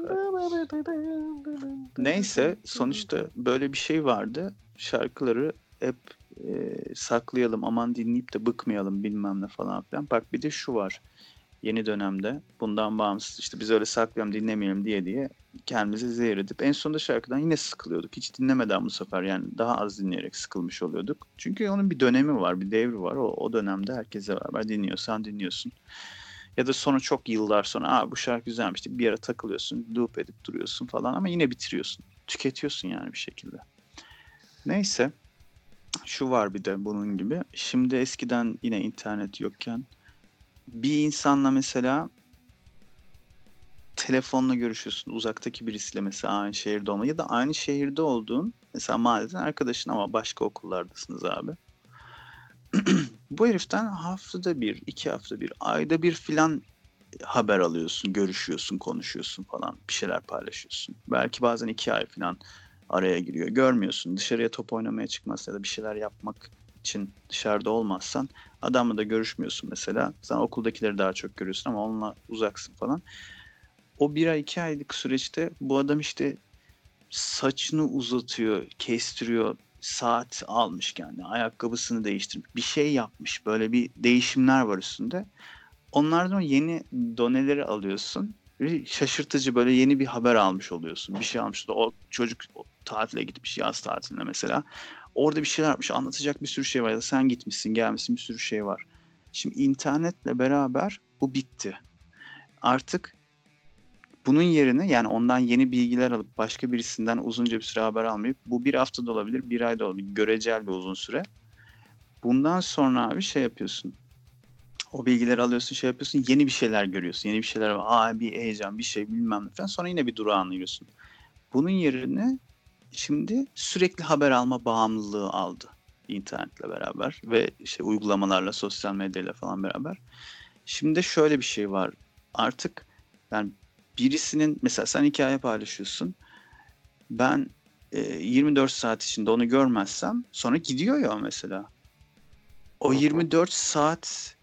Neyse sonuçta böyle bir şey vardı. Şarkıları hep e, saklayalım aman dinleyip de bıkmayalım bilmem ne falan filan. Bak bir de şu var yeni dönemde bundan bağımsız işte biz öyle saklayalım dinlemeyelim diye diye kendimizi zehir edip en sonunda şarkıdan yine sıkılıyorduk. Hiç dinlemeden bu sefer yani daha az dinleyerek sıkılmış oluyorduk. Çünkü onun bir dönemi var bir devri var. O, o dönemde herkesle beraber dinliyorsan dinliyorsun. Ya da sonra çok yıllar sonra Aa, bu şarkı güzelmiş bir ara takılıyorsun, loop edip duruyorsun falan ama yine bitiriyorsun. Tüketiyorsun yani bir şekilde. Neyse. Şu var bir de bunun gibi. Şimdi eskiden yine internet yokken bir insanla mesela telefonla görüşüyorsun. Uzaktaki birisiyle mesela aynı şehirde olma ya da aynı şehirde olduğun mesela mahalleden arkadaşın ama başka okullardasınız abi. [CLEARS THROAT] Bu heriften haftada bir, iki hafta bir, ayda bir filan haber alıyorsun, görüşüyorsun, konuşuyorsun falan. Bir şeyler paylaşıyorsun. Belki bazen iki ay filan araya giriyor. Görmüyorsun. Dışarıya top oynamaya çıkmazsa ya da bir şeyler yapmak için dışarıda olmazsan adamla da görüşmüyorsun mesela. Sen okuldakileri daha çok görüyorsun ama onunla uzaksın falan. O bir ay iki aylık süreçte bu adam işte saçını uzatıyor, kestiriyor, saat almış kendi, ayakkabısını değiştirmiş, bir şey yapmış. Böyle bir değişimler var üstünde. Onlardan yeni doneleri alıyorsun. Ve şaşırtıcı böyle yeni bir haber almış oluyorsun. Bir şey almış. O çocuk tatile gitmiş yaz tatiline mesela. Orada bir şeyler yapmış. Anlatacak bir sürü şey var. Ya da sen gitmişsin gelmişsin bir sürü şey var. Şimdi internetle beraber bu bitti. Artık bunun yerine yani ondan yeni bilgiler alıp başka birisinden uzunca bir süre haber almayıp bu bir hafta da olabilir, bir ay da olabilir. Görecel bir uzun süre. Bundan sonra abi şey yapıyorsun. O bilgileri alıyorsun, şey yapıyorsun, yeni bir şeyler görüyorsun. Yeni bir şeyler var. Aa bir heyecan, bir şey bilmem ne falan. Sonra yine bir durağı anlıyorsun. Bunun yerine şimdi sürekli haber alma bağımlılığı aldı internetle beraber ve işte uygulamalarla, sosyal medyayla falan beraber. Şimdi şöyle bir şey var. Artık yani birisinin mesela sen hikaye paylaşıyorsun. Ben e, 24 saat içinde onu görmezsem sonra gidiyor ya mesela. O 24 saati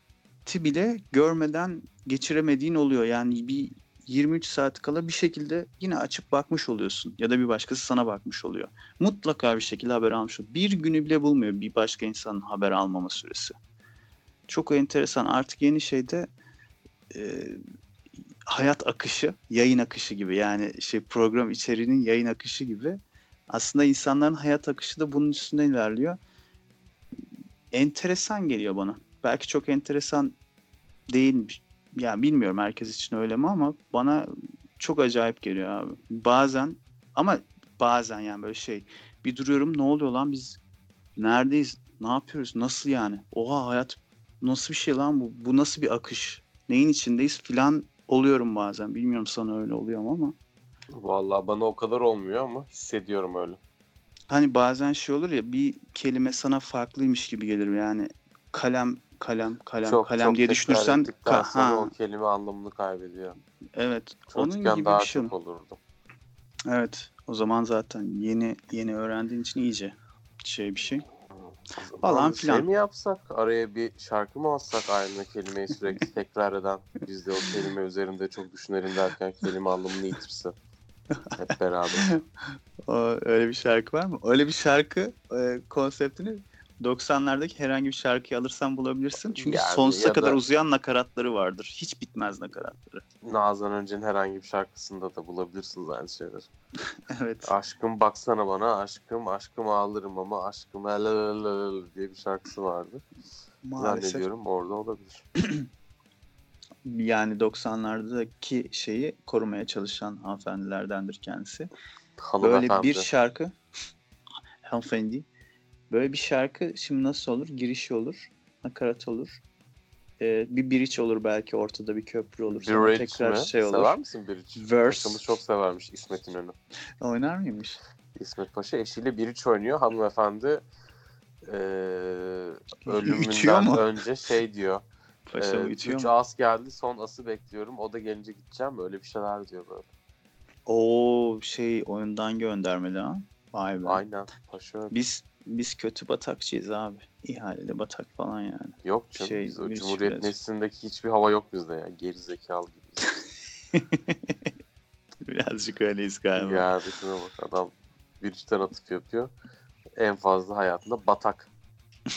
bile görmeden geçiremediğin oluyor. Yani bir 23 saat kala bir şekilde yine açıp bakmış oluyorsun. Ya da bir başkası sana bakmış oluyor. Mutlaka bir şekilde haber almış oluyor. Bir günü bile bulmuyor bir başka insanın haber almama süresi. Çok enteresan. Artık yeni şeyde e, hayat akışı, yayın akışı gibi. Yani şey program içeriğinin yayın akışı gibi. Aslında insanların hayat akışı da bunun üstünde ilerliyor. Enteresan geliyor bana. Belki çok enteresan değilmiş. Yani bilmiyorum herkes için öyle mi ama bana çok acayip geliyor abi. Bazen ama bazen yani böyle şey bir duruyorum ne oluyor lan biz neredeyiz? Ne yapıyoruz? Nasıl yani? Oha hayat nasıl bir şey lan bu? Bu nasıl bir akış? Neyin içindeyiz filan oluyorum bazen. Bilmiyorum sana öyle oluyor mu ama. Vallahi bana o kadar olmuyor ama hissediyorum öyle. Hani bazen şey olur ya bir kelime sana farklıymış gibi gelir yani kalem kalem kalem çok, kalem çok diye düşünürsen ka- ha, o kelime anlamını kaybediyor. evet onun Çocukken gibi daha bir şey. çok olurdu. Evet o zaman zaten yeni yeni öğrendiğin için iyice şey bir şey. Falan Şey filan. mi yapsak? Araya bir şarkı mı alsak aynı kelimeyi sürekli [LAUGHS] tekrar eden? Biz de o kelime üzerinde çok düşünelim derken kelime anlamını yitirse. Hep beraber. [LAUGHS] O, öyle bir şarkı var mı? Öyle bir şarkı e, konseptini 90'lardaki herhangi bir şarkıyı alırsan bulabilirsin. Çünkü Yani sonsuza kadar da- uzayan nakaratları vardır. Hiç bitmez nakaratları. Nazan Önce'nin herhangi bir şarkısında da bulabilirsiniz aynı şeyleri. [LAUGHS] evet. Aşkım baksana bana, aşkım aşkım ağlarım ama aşkım el diye bir şarkısı vardı. Maalesef. Zannediyorum orada olabilir. [CLEARS THROAT] Yani 90'lardaki şeyi korumaya çalışan hanımefendilerdendir kendisi. Böyle bir şarkı [LAUGHS] hanımefendi böyle bir şarkı şimdi nasıl olur? Girişi olur, nakarat olur. Ee, bir bridge olur belki ortada bir köprü olur. Sonra Bridge tekrar mi? şey olur. Sever misin Bridge? Verse. Paşa'mız çok severmiş İsmet İnönü. Oynar mıymış? İsmet Paşa eşiyle Bridge oynuyor. Hanımefendi Ütüyor ölümünden önce şey diyor. [LAUGHS] Paşa ütüyor üç mu? as geldi son ası bekliyorum. O da gelince gideceğim. Öyle bir şeyler diyor böyle. Oo şey oyundan göndermeli ha. Vay be. Aynen. Paşa öyle. Biz biz kötü batakçıyız abi. İhaleli batak falan yani. Yok canım. şey, biz o Cumhuriyet biraz- neslindeki hiçbir hava yok bizde ya. Geri zekalı gibiyiz. [LAUGHS] Birazcık öyleyiz galiba. ya şuna bak adam bir içten atıf yapıyor. En fazla hayatında batak. [LAUGHS]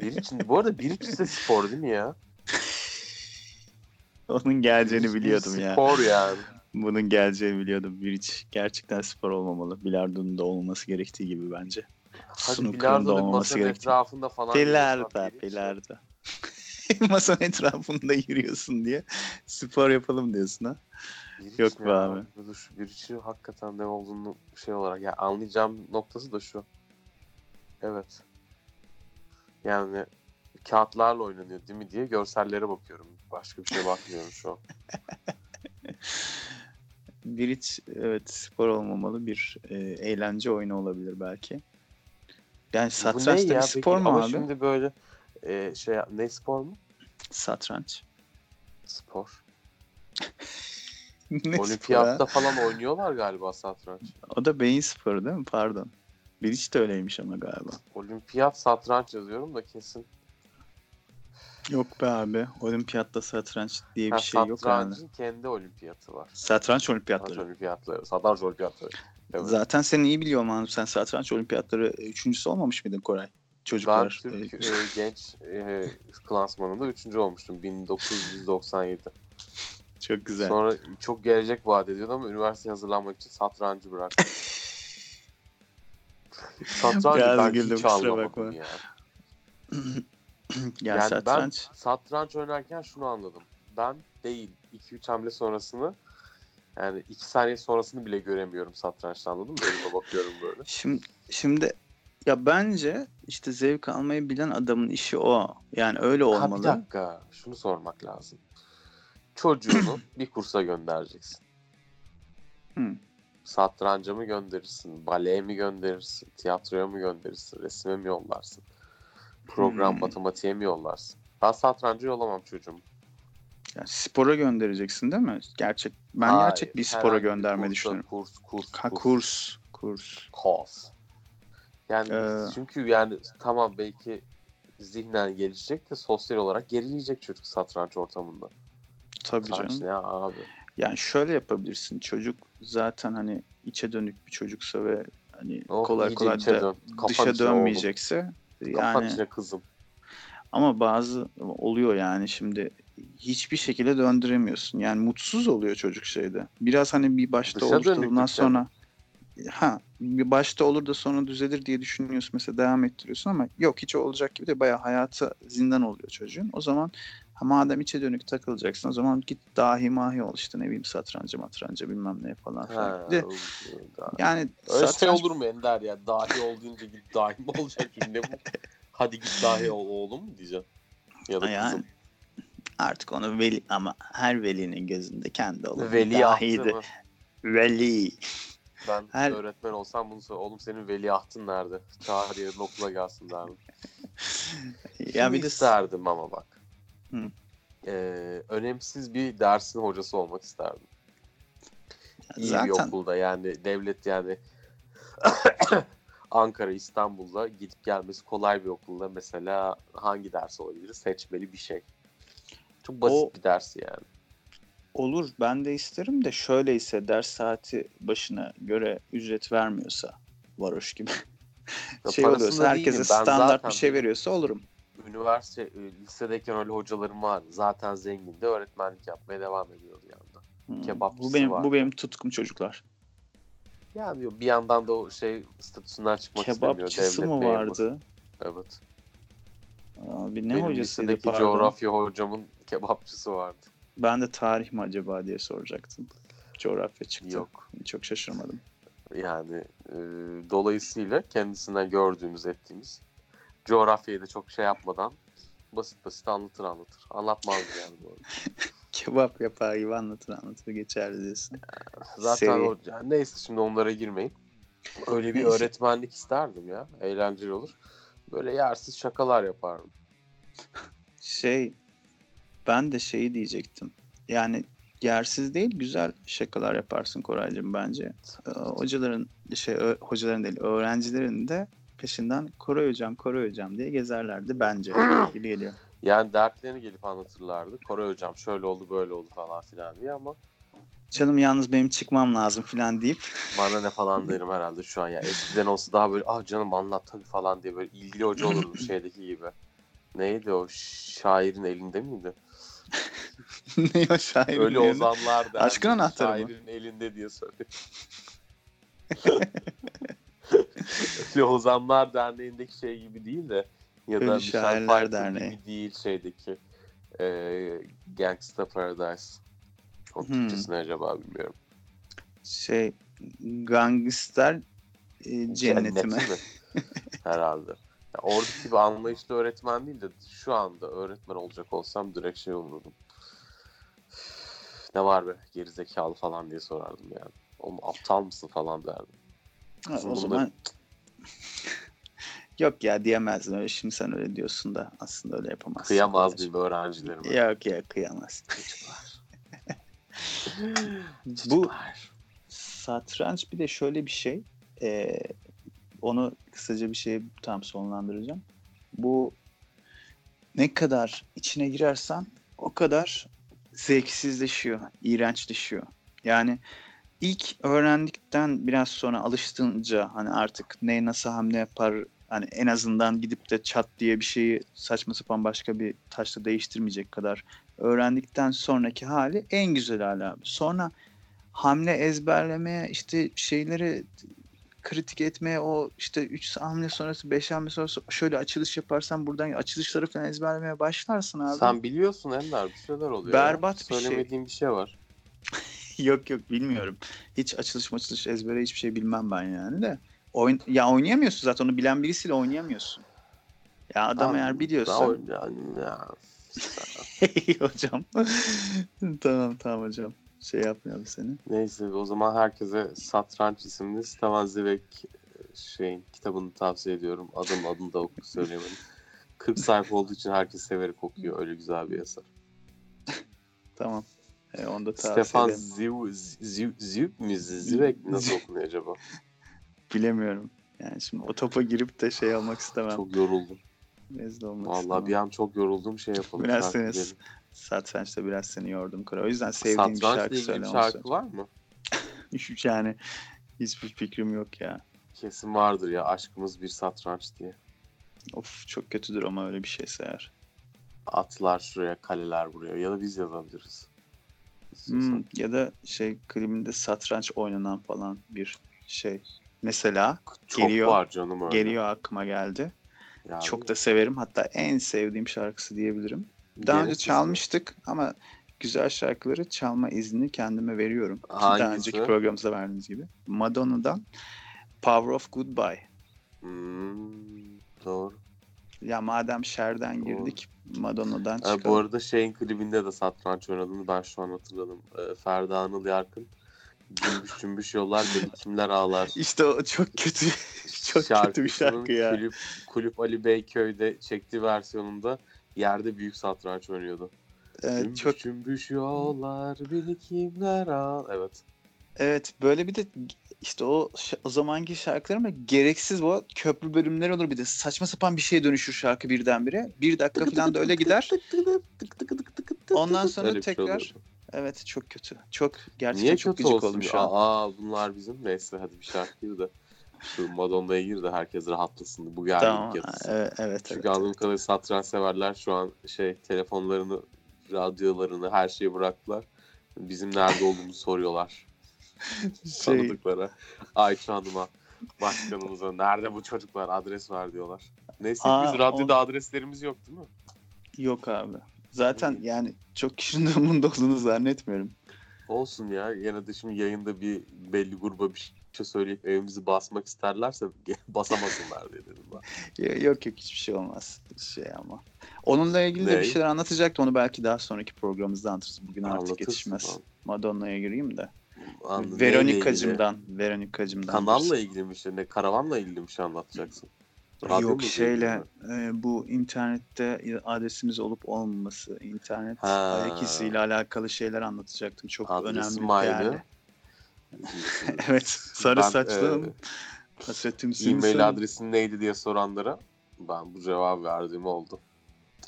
bir için, bu arada bir içse spor değil mi ya? Onun geleceğini biliyordum ya. Spor yani. Bunun geleceğini biliyordum. Hiç gerçekten spor olmamalı. Bilardonun da olmaması gerektiği gibi bence. Snooker'ın da masanın gerektiği. etrafında falan. Bilardo, iç. bilardo. [LAUGHS] Masanın etrafında yürüyorsun diye spor yapalım diyorsun ha. Bir iç Yok be abi. İçi hakikaten ne olduğunu şey olarak ya anlayacağım noktası da şu. Evet. Yani kağıtlarla oynanıyor değil mi diye görsellere bakıyorum. Başka bir şeye bakmıyorum şu an. [LAUGHS] Hiç evet spor olmamalı bir e, eğlence oyunu olabilir belki. Yani satranç da ya bir peki? spor mu Ama abi? şimdi böyle e, şey ne spor mu? Satranç. Spor. [LAUGHS] ne Olimpiyatta falan oynuyorlar galiba satranç. O da beyin sporu değil mi? Pardon. Hiç de öyleymiş ama galiba. Olimpiyat satranç yazıyorum da kesin. Yok be abi. Olimpiyatta satranç diye bir Ha, şey yok yani. satrancın kendi olimpiyatı var. Satranç Satranç olimpiyatları. olimpiyatları. Satranç olimpiyatları. Evet. Zaten sen iyi biliyor musun? Sen satranç olimpiyatları üçüncüsü olmamış mıydın Koray? Ben Çocuklar. Türk e, e, genç e, klasmanında üçüncü olmuştum 1997. [LAUGHS] Çok güzel. Sonra çok gelecek vaat ediyordu ama üniversiteye hazırlanmak için satrancı bıraktım. [LAUGHS] satrancı Biraz ben güldüm, hiç anlamadım bakma. ya. [LAUGHS] [CLEARS THROAT] ya yani satranç. ben satranç oynarken şunu anladım. Ben değil 2-3 hamle sonrasını yani 2 saniye sonrasını bile göremiyorum satrançta anladın mı? Önüme bakıyorum böyle. [LAUGHS] Şimdi şimdi ya bence işte zevk almayı bilen adamın işi o. Yani öyle Ha, bir olmalı. dakika şunu sormak lazım. Çocuğunu [CLEARS THROAT] bir kursa göndereceksin. Hı. Satranca mı gönderirsin? Baleye mi gönderirsin? Tiyatroya mı gönderirsin? Resme mi yollarsın? Program Hmm. matematiğe mi yollarsın? Ben satranca yollamam çocuğumu. Yani spora göndereceksin değil mi? Gerçek ben Hayır, gerçek bir spora gönderme kursa, düşünüyorum. Kurs, kurs, Ha kurs. kurs, kurs. Yani Ee, çünkü yani tamam belki zihnen gelişecek de sosyal olarak gerileyecek çocuk satranç ortamında. Tabii Satranç canım. ne abi? Yani şöyle yapabilirsin. Çocuk zaten hani içe dönük bir çocuksa ve hani Oh, kolay kolay da dön. Dışa içine oğlum. Yani içine kızım. ama bazı oluyor yani şimdi hiçbir şekilde döndüremiyorsun. Yani mutsuz oluyor çocuk şeyde. Biraz hani bir başta mi? sonra ha bir başta olur da sonra düzelir diye düşünüyorsun mesela devam ettiriyorsun ama yok hiç olacak gibi de bayağı hayatı zindan oluyor çocuğun. O zaman ha, madem içe dönük takılacaksın o zaman git dahi mahi ol işte ne bileyim satrancı matrancı bilmem ne falan filan. Ha, de o- yani Öyle şey satranç olur mu Ender ya? Dahi ol deyince git dahi mi olacak cümle bu? Hadi git dahi ol oğlum diyeceğim. Ya da yani kızım. artık onu veli ama her velinin gözünde kendi olur. Veli Dahiydi. Veli. Ben Her- öğretmen olsam bunu söyle. Oğlum senin veliahtın nerede? Çağır yarın okula gelsin derdim. ya bir de isterdim ama bak. Hı. Ee, önemsiz bir dersin hocası olmak isterdim. İyi bir zaten okulda yani devlet yani [COUGHS] Ankara, İstanbul'da gidip gelmesi kolay bir okulda mesela hangi ders olabilir? Seçmeli bir şey. Çok basit O- bir ders yani. olur ben de isterim de şöyleyse ders saati başına göre ücret vermiyorsa varoş gibi. Ya [LAUGHS] şey oluyorsa herkese değilim. Standart bir şey veriyorsa olurum. Üniversite, e, lisedeyken öyle hocalarım vardı. Zaten zengindi. Öğretmenlik yapmaya devam ediyordu yanında. Hmm, Kebapçısı bu benim var. bu benim tutkum çocuklar. Yani bir yandan da o şey statüsünden çıkmak istemiyor. Kebapçısı mı vardı? Evet. Abi ne Benim hocasıydı pardon? coğrafya hocamın kebapçısı vardı. Ben de tarih mi acaba diye soracaktım. Coğrafya çıktı. Yok. Çok şaşırmadım. Yani e, dolayısıyla kendisinden gördüğümüz ettiğimiz coğrafyayı da çok şey yapmadan basit basit anlatır anlatır. Anlatmazdı yani bu arada. [LAUGHS] Kebap yapar gibi anlatır anlatır geçerli diyorsun. Zaten Seri. o, yani neyse şimdi onlara girmeyin. Öyle bir öğretmenlik isterdim ya. Eğlenceli olur. Böyle yersiz şakalar yapardım. Şey ben de şeyi diyecektim. Yani yersiz değil güzel şakalar yaparsın Koraycığım bence. Ee, hocaların şey hocaların değil öğrencilerin de peşinden Koray hocam Koray hocam diye gezerlerdi bence [LAUGHS] gibi geliyor. Yani dertlerini gelip anlatırlardı. Koray hocam şöyle oldu böyle oldu falan filan diye ama Canım yalnız benim çıkmam lazım falan deyip [LAUGHS] bana ne falan derim herhalde şu an ya. Eskiden olsa daha böyle ah canım anlat tabii falan diye böyle ilgili hoca olurdu [LAUGHS] şeydeki gibi. Neydi o şairin elinde miydi? ne o şair Öyle diyor. ozanlar derdi. Aşkın anahtarı mı? Şairin elinde diye söylüyor. [LAUGHS] Öyle Ozanlar Derneği'ndeki şey gibi değil de ya da Michel Pfeiffer Derneği. gibi değil şeydeki e, Gangsta Paradise. Onun Hmm. Türkçesi acaba bilmiyorum. Şey gangster e, cenneti mi? [LAUGHS] Herhalde. Ya oradaki bir anlayışlı öğretmen değil de şu anda öğretmen olacak olsam direkt şey olurdum. Ne var be gerizekalı falan diye sorardım yani. Oğlum aptal mısın falan derdim. Ha, o zaman [LAUGHS] yok ya diyemezdin öyle şimdi sen öyle diyorsun da aslında öyle yapamazsın. Kıyamaz mıyım öğrencilerime? Yok ya kıyamaz. [LAUGHS] Bu satranç bir de şöyle bir şey. e, onu kısaca bir şey tam sonlandıracağım. Bu ne kadar içine girersen o kadar zevksizleşiyor, iğrençleşiyor. Yani ilk öğrendikten biraz sonra alıştığınca hani artık ne nasıl hamle yapar hani en azından gidip de çat diye bir şeyi saçma sapan başka bir taşla değiştirmeyecek kadar öğrendikten sonraki hali en güzel hali abi. Sonra hamle ezberlemeye işte şeyleri kritik etmeye o işte 3 hamle sonrası 5 hamle sonrası şöyle açılış yaparsan buradan açılışları falan ezberlemeye başlarsın abi. Sen biliyorsun Ender bir şeyler oluyor. Berbat ya. bir şey. Söylemediğim bir şey var. [LAUGHS] yok yok bilmiyorum. Hiç açılış maçılış ezbere hiçbir şey bilmem ben yani de. Oyun, ya oynayamıyorsun zaten onu bilen birisiyle oynayamıyorsun. Ya adam Tamam, eğer biliyorsa. oyn- yani ya. [LAUGHS] hocam. tamam tamam hocam. Şey yapmayalım seni. Neyse o zaman herkese Satranç isimli Stevan Zweig şeyin kitabını tavsiye ediyorum. Adım adını da oku söyleyemedim. 40 sayfa olduğu için herkes severek okuyor. Öyle güzel bir eser. Tamam. E, onu da Stefan. Ziv, Ziv, Ziv mi? Zweig nasıl okunuyor acaba? [LAUGHS] Bilemiyorum. Yani şimdi o topa girip de şey almak istemem. Çok yoruldum. Rezil olmak Vallahi istemem. bir an çok yoruldum şey yapalım. Biraz seni. Satrançta biraz seni yordum Kara. O yüzden sevdiğim bir şarkı söyle. onu şarkı söyle. var mı? [LAUGHS] Yani hiçbir fikrim yok ya. Kesin vardır ya aşkımız bir satranç diye. Of çok kötüdür ama öyle bir şeyse eğer. Atlar şuraya, kaleler buraya ya da biz yazabiliriz. Hmm, ya da şey klibinde satranç oynanan falan bir şey. Mesela Çok geliyor, var canım öyle. geliyor aklıma geldi. Yani Çok da severim. Hatta en sevdiğim şarkısı diyebilirim. Daha önce gereksiz. çalmıştık ama güzel şarkıları çalma iznini kendime veriyorum. Ki Daha Hangisi? önceki programımızda verdiğimiz gibi. Madonna'dan Power of Goodbye. Hmm, doğru. Ya madem Cher'den girdik Madonna'dan Ha, çıkalım. bu arada şeyin klibinde de satranç oynadığını ben şu an hatırladım. Ee, Ferda Anıl Yarkın Cümbüş cümbüş yollar beni kimler ağlar. [LAUGHS] İşte o çok kötü. [LAUGHS] çok kötü bir şarkı ya. Kulüp, Kulüp Ali Beyköy'de çektiği versiyonunda yerde büyük satranç oynuyordu. Evet, cümbüş çok cümbüş yollar beni kimler ağlar. Evet. Evet böyle bir de işte o o zamanki şarkılar ama gereksiz bu köprü bölümleri olur bir de saçma sapan bir şeye dönüşür şarkı birdenbire. Bir dakika falan da öyle gider. Ondan sonra şey tekrar evet çok kötü. Çok gerçekten Niye çok kötü gıcık oldum şu an. Aa bunlar bizim. Neyse hadi bir şarkı gir de. Şu Madonna'ya gir de herkes rahatlasın. Bu gerginlik Tamam. yatırsın. Evet evet. Çünkü evet, anladığım kadarıyla satranç severler şu an şey telefonlarını, radyolarını, her şeyi bıraktılar. Bizim nerede olduğumuzu soruyorlar. Şey, Tanıdıklara. Ayça Hanım'a, başkanımıza nerede bu çocuklar adres ver diyorlar. Neyse Aa, biz radyoda adreslerimiz yok değil mi? yok abi. Zaten yani çok kişinin de umurunda olduğunu zannetmiyorum. Olsun ya. Yine de şimdi yayında bir belli gruba bir şey söyleyip evimizi basmak isterlerse [LAUGHS] basamasınlar diye dedim ben. Yok yok hiçbir şey olmaz. Şey ama. Onunla ilgili de Ne? bir şeyler anlatacaktım. Onu belki daha sonraki programımızda anlatırız. Bugün artık Anlatırsın, yetişmez. Madonna'ya gireyim de. Anladım. Neyle Veronikacımdan. Veronikacımdan. Kanalla ilgili bir şey, ne karavanla ilgili bir şey anlatacaksın. Radyo Yok şeyle mi? e, bu internette adresimiz olup olmaması, internet Ha. ayak iziyle alakalı şeyler anlatacaktım. Çok Adresim önemli değerli. [LAUGHS] evet, sarı Ben, saçlım. e, Hasretim E-mail adresin neydi diye soranlara ben bu cevabı verdiğim oldu.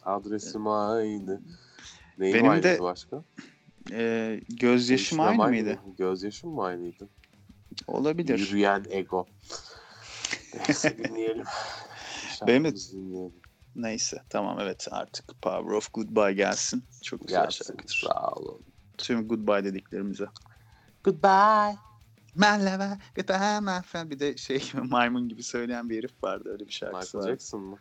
Adresim aynı. Neyim Benim de başka? E, gözyaşım Değişmem aynı mıydı? mı? Gözyaşım mı aynıydı? Olabilir. Yürüyen ego. [LAUGHS] Neyse dinleyelim. Benim de- Şarkımızı dinleyelim. Neyse tamam evet artık Power of Goodbye gelsin. Çok güzel Gelsin. şarkıdır. Sağ olun. Tüm Goodbye dediklerimize. Goodbye. Merhaba, goodbye my friend. Bir de şey [LAUGHS] maymun gibi söyleyen bir herif vardı öyle bir şarkısı Michael. Jackson mı?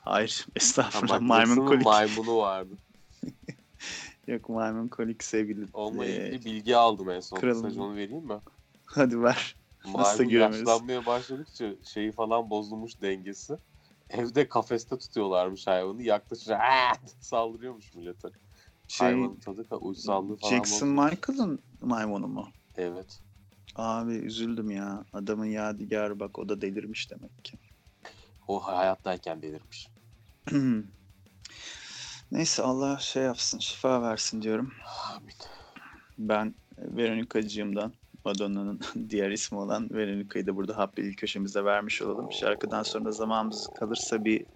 Hayır Ha, estağfurullah Michael maymun kolik. maymunu vardı. [LAUGHS] Yok maymun kolik sevgili. Onunla Ee, ilgili bilgi aldım en son. kralım. Kısaca onu vereyim mi? Hadi ver. Maymun yaşlanmaya başladıkça şeyi falan bozulmuş dengesi. Evde kafeste tutuyorlarmış hayvanı. Yaklaşınca saldırıyormuş millete. Şey, Hayvanın tadı ka- uysallığı falan Jackson. Michael'ın maymunu mu? Evet. Abi üzüldüm ya. Adamın yadigarı bak o da delirmiş demek ki. O hayattayken delirmiş. [CLEARS THROAT] Neyse Allah şey yapsın şifa versin diyorum. Amin. Ben Veronikacığımdan Madonna'nın [LAUGHS] diğer ismi olan Veronika'yı da burada Happy köşemize vermiş olalım. Şarkıdan sonra zamanımız kalırsa bir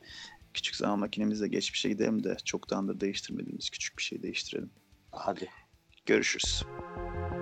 küçük zaman makinemizle geçmişe gidelim de çoktan da değiştirmediğimiz küçük bir şey değiştirelim. Hadi. Görüşürüz. Your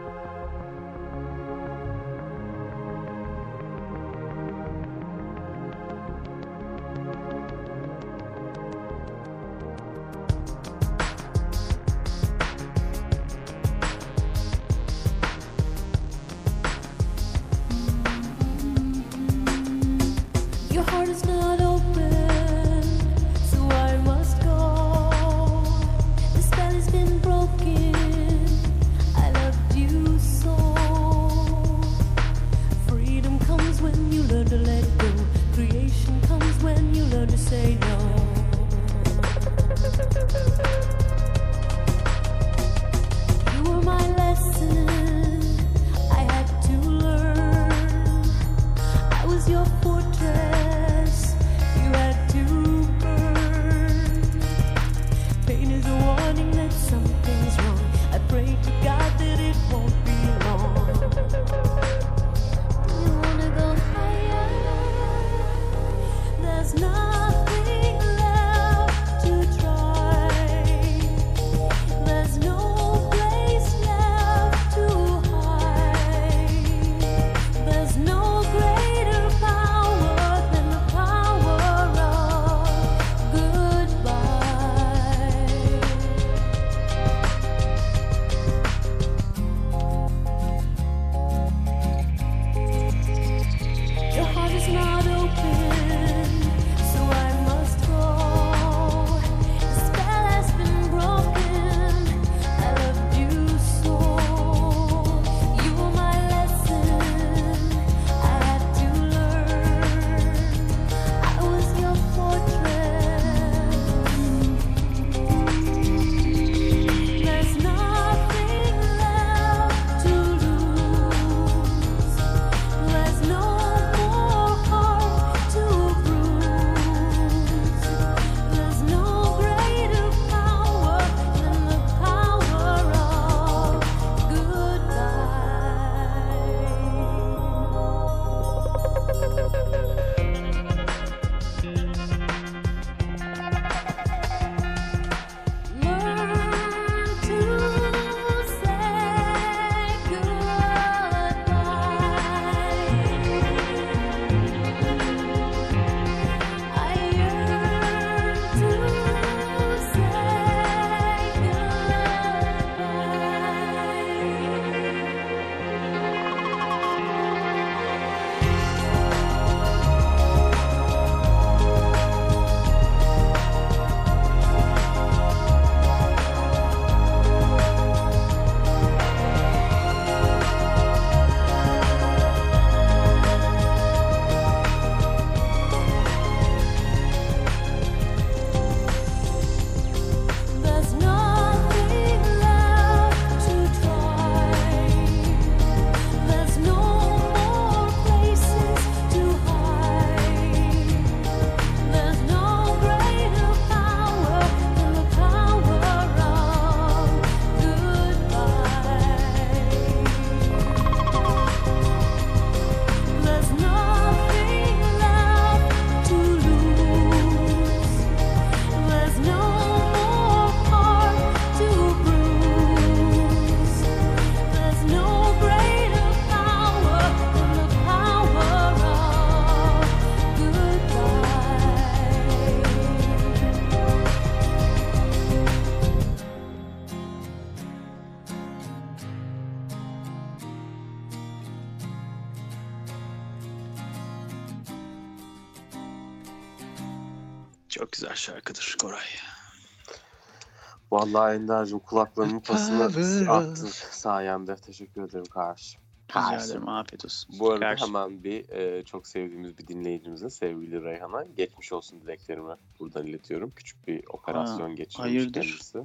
Vallahi Ender'cim kulaklarımın pasını attın sayende. Teşekkür ederim karşı. Rica ederim afiyet olsun. Bu arada Karşı. hemen bir e, çok sevdiğimiz bir dinleyicimize sevgili Reyhan'a geçmiş olsun dileklerimi buradan iletiyorum. Küçük bir operasyon geçirmiş hayırdır? kendisi.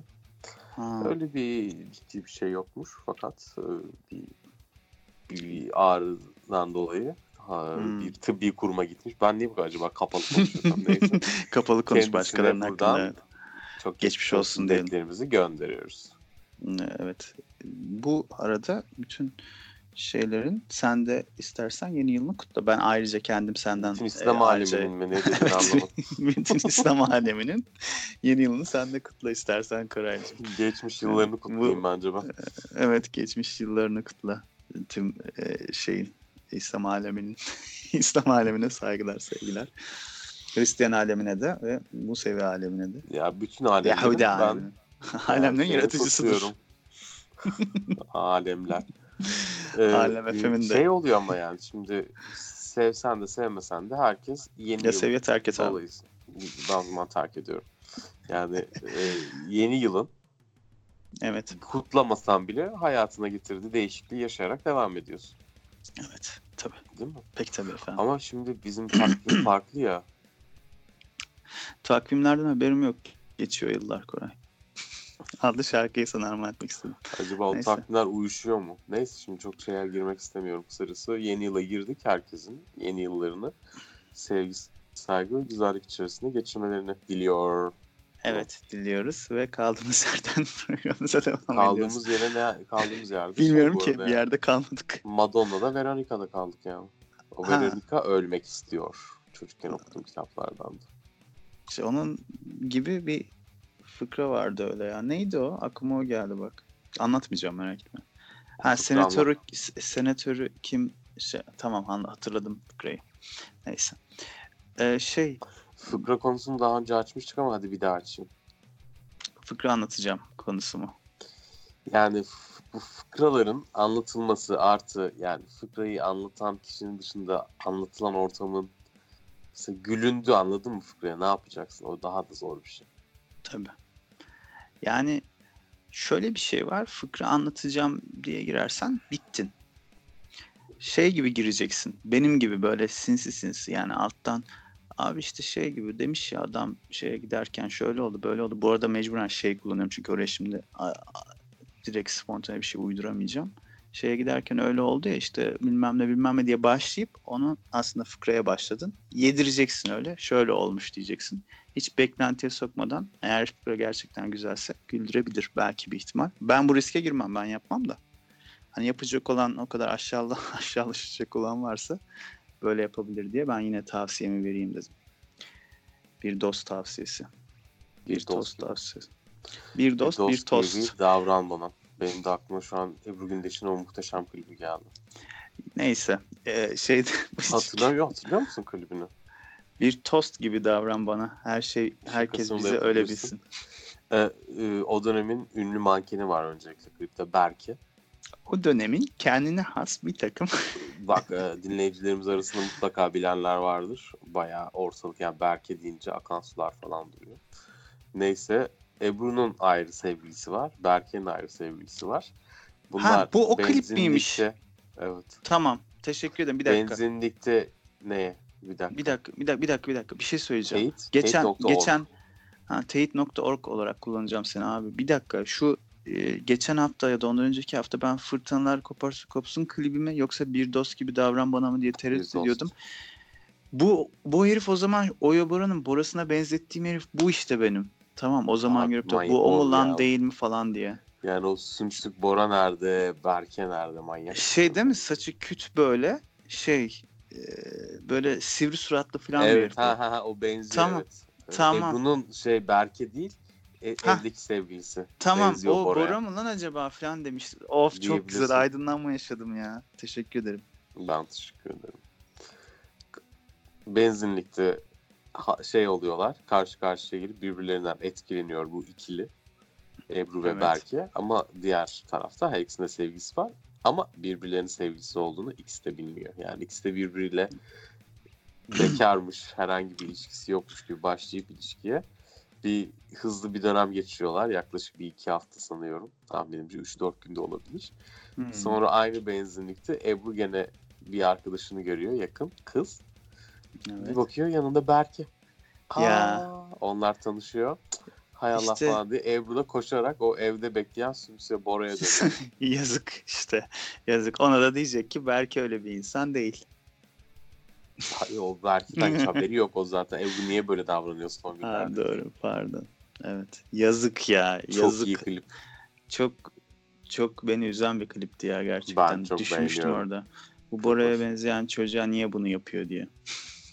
Ha, Öyle bir ciddi bir şey yokmuş fakat e, bir, bir ağrıdan dolayı ha, Hmm. bir tıbbi kuruma gitmiş. Ben niye bu kadar acaba kapalı konuşuyorsam neyse. [LAUGHS] Kapalı konuş başkalarının hakkında. evet. Çok Geçmiş olsun dileklerimizi gönderiyoruz. Evet. Bu arada bütün şeylerin sen de istersen yeni yılını kutla. Ben ayrıca kendim senden Bütün e, İslam ayrıca- aleminin mi ne dediğini [LAUGHS] Evet. anlamadım. bütün İslam aleminin yeni yılını sen de kutla istersen Koraycığım. Geçmiş yıllarını kutlayayım Bu- bence ben. Evet geçmiş yıllarını kutla. Tüm e, şeyin İslam aleminin [LAUGHS] İslam alemine saygılar sevgiler. Hristiyan alemine de ve Musevi alemine de. Ya bütün alemlerin Yahudi ben alemine. [LAUGHS] [LAUGHS] Alemlerin yaratıcısıdır. [LAUGHS] Alemler. Ee, Alem FM'in de. Şey oluyor ama yani şimdi sevsen de sevmesen de herkes yeni Ya seviye terk et abi. ben zaman terk ediyorum. Yani e, yeni yılın Evet. kutlamasan bile hayatına getirdiği değişikliği yaşayarak devam ediyorsun. Evet. Tabii. Değil mi? Pek tabii efendim. Ama şimdi bizim takvim [CLEARS THROAT] farklı ya. Takvimlerden haberim yok. Geçiyor yıllar Koray. [LAUGHS] Adlı şarkıyı sana armağan etmek istedim. Acaba o Neyse. takvimler uyuşuyor mu? Neyse şimdi çok şeye girmek istemiyorum kısacası. Yeni yıla girdik herkesin yeni yıllarını sevgi, saygı ve güzellik içerisinde geçirmelerini diliyor. Evet diliyoruz ve kaldığımız [LAUGHS] yerden programımıza devam ediyoruz. Kaldığımız yere ne kaldığımız yerde. Bilmiyorum ki bir yerde kalmadık. Madonna'da Veronica'da kaldık yani. O Ha. Veronica ölmek istiyor. Çocukken okuduğum kitaplardan. İşte onun gibi bir fıkra vardı öyle ya. Neydi o? Aklıma o geldi bak. Anlatmayacağım merak etme. Ha senatörü senatörü kim şey, tamam hatırladım fıkrayı. Neyse. Ee, şey Fıkra konusunu daha önce açmıştık ama hadi bir daha açayım. fıkra anlatacağım konusu mu? Yani bu fıkraların anlatılması artı yani fıkrayı anlatan kişinin dışında anlatılan ortamın mesela gülündü anladın mı fıkraya ne yapacaksın? O daha da zor bir şey. Tabii. Yani şöyle bir şey var. Fıkra anlatacağım diye girersen bittin. Şey gibi gireceksin. Benim gibi böyle sinsi sinsi yani alttan abi işte şey gibi demiş ya adam şeye giderken şöyle oldu böyle oldu. Bu arada mecburen şey kullanıyorum çünkü oraya şimdi direkt spontane bir şey uyduramayacağım. Şeye giderken öyle oldu ya işte bilmem ne bilmem ne diye başlayıp onu aslında fıkraya başladın. Yedireceksin öyle. Şöyle olmuş diyeceksin hiç beklentiye sokmadan eğer fıkra gerçekten güzelse güldürebilir belki bir ihtimal. Ben bu riske girmem ben yapmam da. Hani yapacak olan o kadar aşağıla [LAUGHS] aşağılaşacak olan varsa böyle yapabilir diye ben yine tavsiyemi vereyim dedim. Bir dost tavsiyesi. Bir, Bir tost dost. tavsiyesi. Bir dost, bir, gibi tost. davran bana. Benim de aklıma şu an Ebru Gündeş'in o muhteşem klibi geldi. Neyse. Ee, şeyde [LAUGHS] Hatırlamıyor, hatırlıyor musun klibini? bir tost gibi davran bana. Her şey herkes Şakasını bizi öyle bilsin. Ee, e, o dönemin ünlü mankeni var öncelikle klipte Berke. O dönemin kendine has bir takım [LAUGHS] Bak e, dinleyicilerimiz arasında mutlaka bilenler vardır. Bayağı ortalık yani Berke deyince akan sular falan duruyor. Neyse Ebru'nun ayrı sevgilisi var. Berke'nin ayrı sevgilisi var. Ha, bu o klip miymiş? Evet. Tamam. Teşekkür ederim. Bir dakika. Benzinlikte ne? Bir dakika. Bir dakika, bir dakika, bir dakika, bir dakika. Bir şey söyleyeceğim. Teyit, geçen teyit.org. geçen ha teyit.org olarak kullanacağım seni abi. Bir dakika. Şu e, geçen hafta ya da ondan önceki hafta ben Fırtınalar Kopar Kopsun klibime yoksa bir dost gibi davran bana mı diye tereddüt ediyordum. Bu bu herif o zaman Oya Bora'nın Bora'sına benzettiğim herif bu işte benim. Tamam o zaman Abi, görüp de bu o mu lan ya. değil mi falan diye. Yani o sümsük Bora nerede? Berke nerede? Manyak. Şey değil mi saçı küt böyle şey e, böyle sivri suratlı falan bir Evet herif. ha, ha, ha, o benziyor Tamam, evet. Evet, tamam. Ebru'nun şey Berke değil e, evdeki sevgilisi. Tamam Benziyor o Bora'ya. Bora mı lan acaba falan demiş. Of çok güzel aydınlanma yaşadım ya. Teşekkür ederim. Ben teşekkür ederim. Benzinlikte şey oluyorlar. Karşı karşıya gelip birbirlerinden etkileniyor bu ikili. Ebru ve Evet. Berke. Ama diğer tarafta her ikisinde sevgisi var. Ama birbirlerinin sevgilisi olduğunu ikisi de bilmiyor. Yani ikisi de birbiriyle [CLEARS THROAT] bekarmış, herhangi bir ilişkisi yokmuş gibi başlayıp ilişkiye bir hızlı bir dönem geçiriyorlar. Yaklaşık bir iki hafta sanıyorum. Tahminimce 3-4 günde olabilir. Hmm. Sonra aynı benzinlikte Ebru gene bir arkadaşını görüyor yakın kız. Bir Evet. bakıyor yanında Berke. Aa, Ya. Onlar tanışıyor. Hay Allah İşte- falan diye Ebru da koşarak o evde bekleyen Sümsü'ye Bora'ya dönüyor. [LAUGHS] yazık işte. Yazık. Ona da diyecek ki belki öyle bir insan değil. Hayır, o Berke'den hiç [LAUGHS] haberi yok o zaten. Ebru niye böyle davranıyor son Ha, günlerde? doğru pardon. Evet. Yazık ya. Çok Yazık. iyi klip. Çok çok beni üzen bir klipti ya gerçekten. Ben çok Düşmüştüm beğeniyorum. orada. Bu Bora'ya benzeyen çocuğa niye bunu yapıyor diye.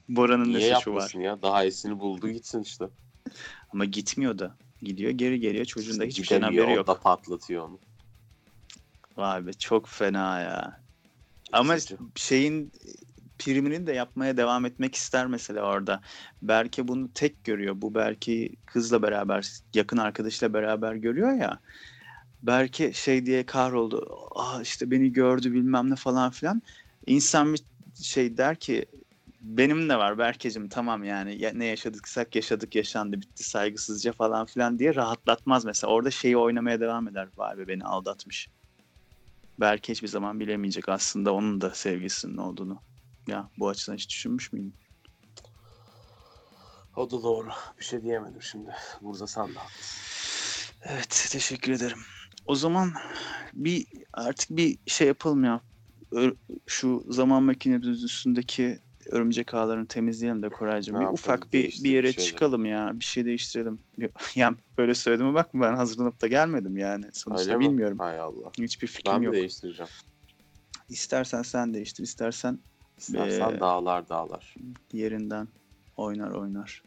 Bora'nın ne Niye suçu var? ya? Daha iyisini buldu gitsin işte. Ama gitmiyor da. Gidiyor geri geliyor. Çocuğun da hiçbir şeyden haberi yok. da patlatıyor onu. Vay be çok fena ya. Ama Üzücü. şeyin primini de yapmaya devam etmek ister mesela orada. Berke bunu tek görüyor. Bu Berke kızla beraber, yakın arkadaşıyla beraber görüyor ya. Berke şey diye kahroldu. Ah işte beni gördü bilmem ne falan filan. İnsan bir şey der ki benim de var Berkecim tamam yani ya, ne yaşadıksak yaşadık yaşandı bitti saygısızca falan filan diye rahatlatmaz mesela. Orada şeyi oynamaya devam eder. Vay be beni aldatmış. Berke hiçbir zaman bilemeyecek aslında onun da sevgisinin olduğunu. Ya bu açıdan hiç düşünmüş müydün? O da doğru. Bir şey diyemedim şimdi. Burada sen de. Evet teşekkür ederim. O zaman bir artık bir şey yapalım ya. Şu zaman makinesi üstündeki örümcek ağlarını temizleyelim de Koraycığım. Ne Bir yapalım? ufak bir, bir yere bir çıkalım ya. Bir şey değiştirelim. [LAUGHS] Yani böyle söylediğime bakma ben hazırlanıp da gelmedim yani. Sonuçta Öyle mi? bilmiyorum. Hay Allah. Hiçbir fikrim Ben yok. değiştireceğim? İstersen sen değiştir, istersen İstersen Ee, dağlar dağlar. yerinden oynar oynar.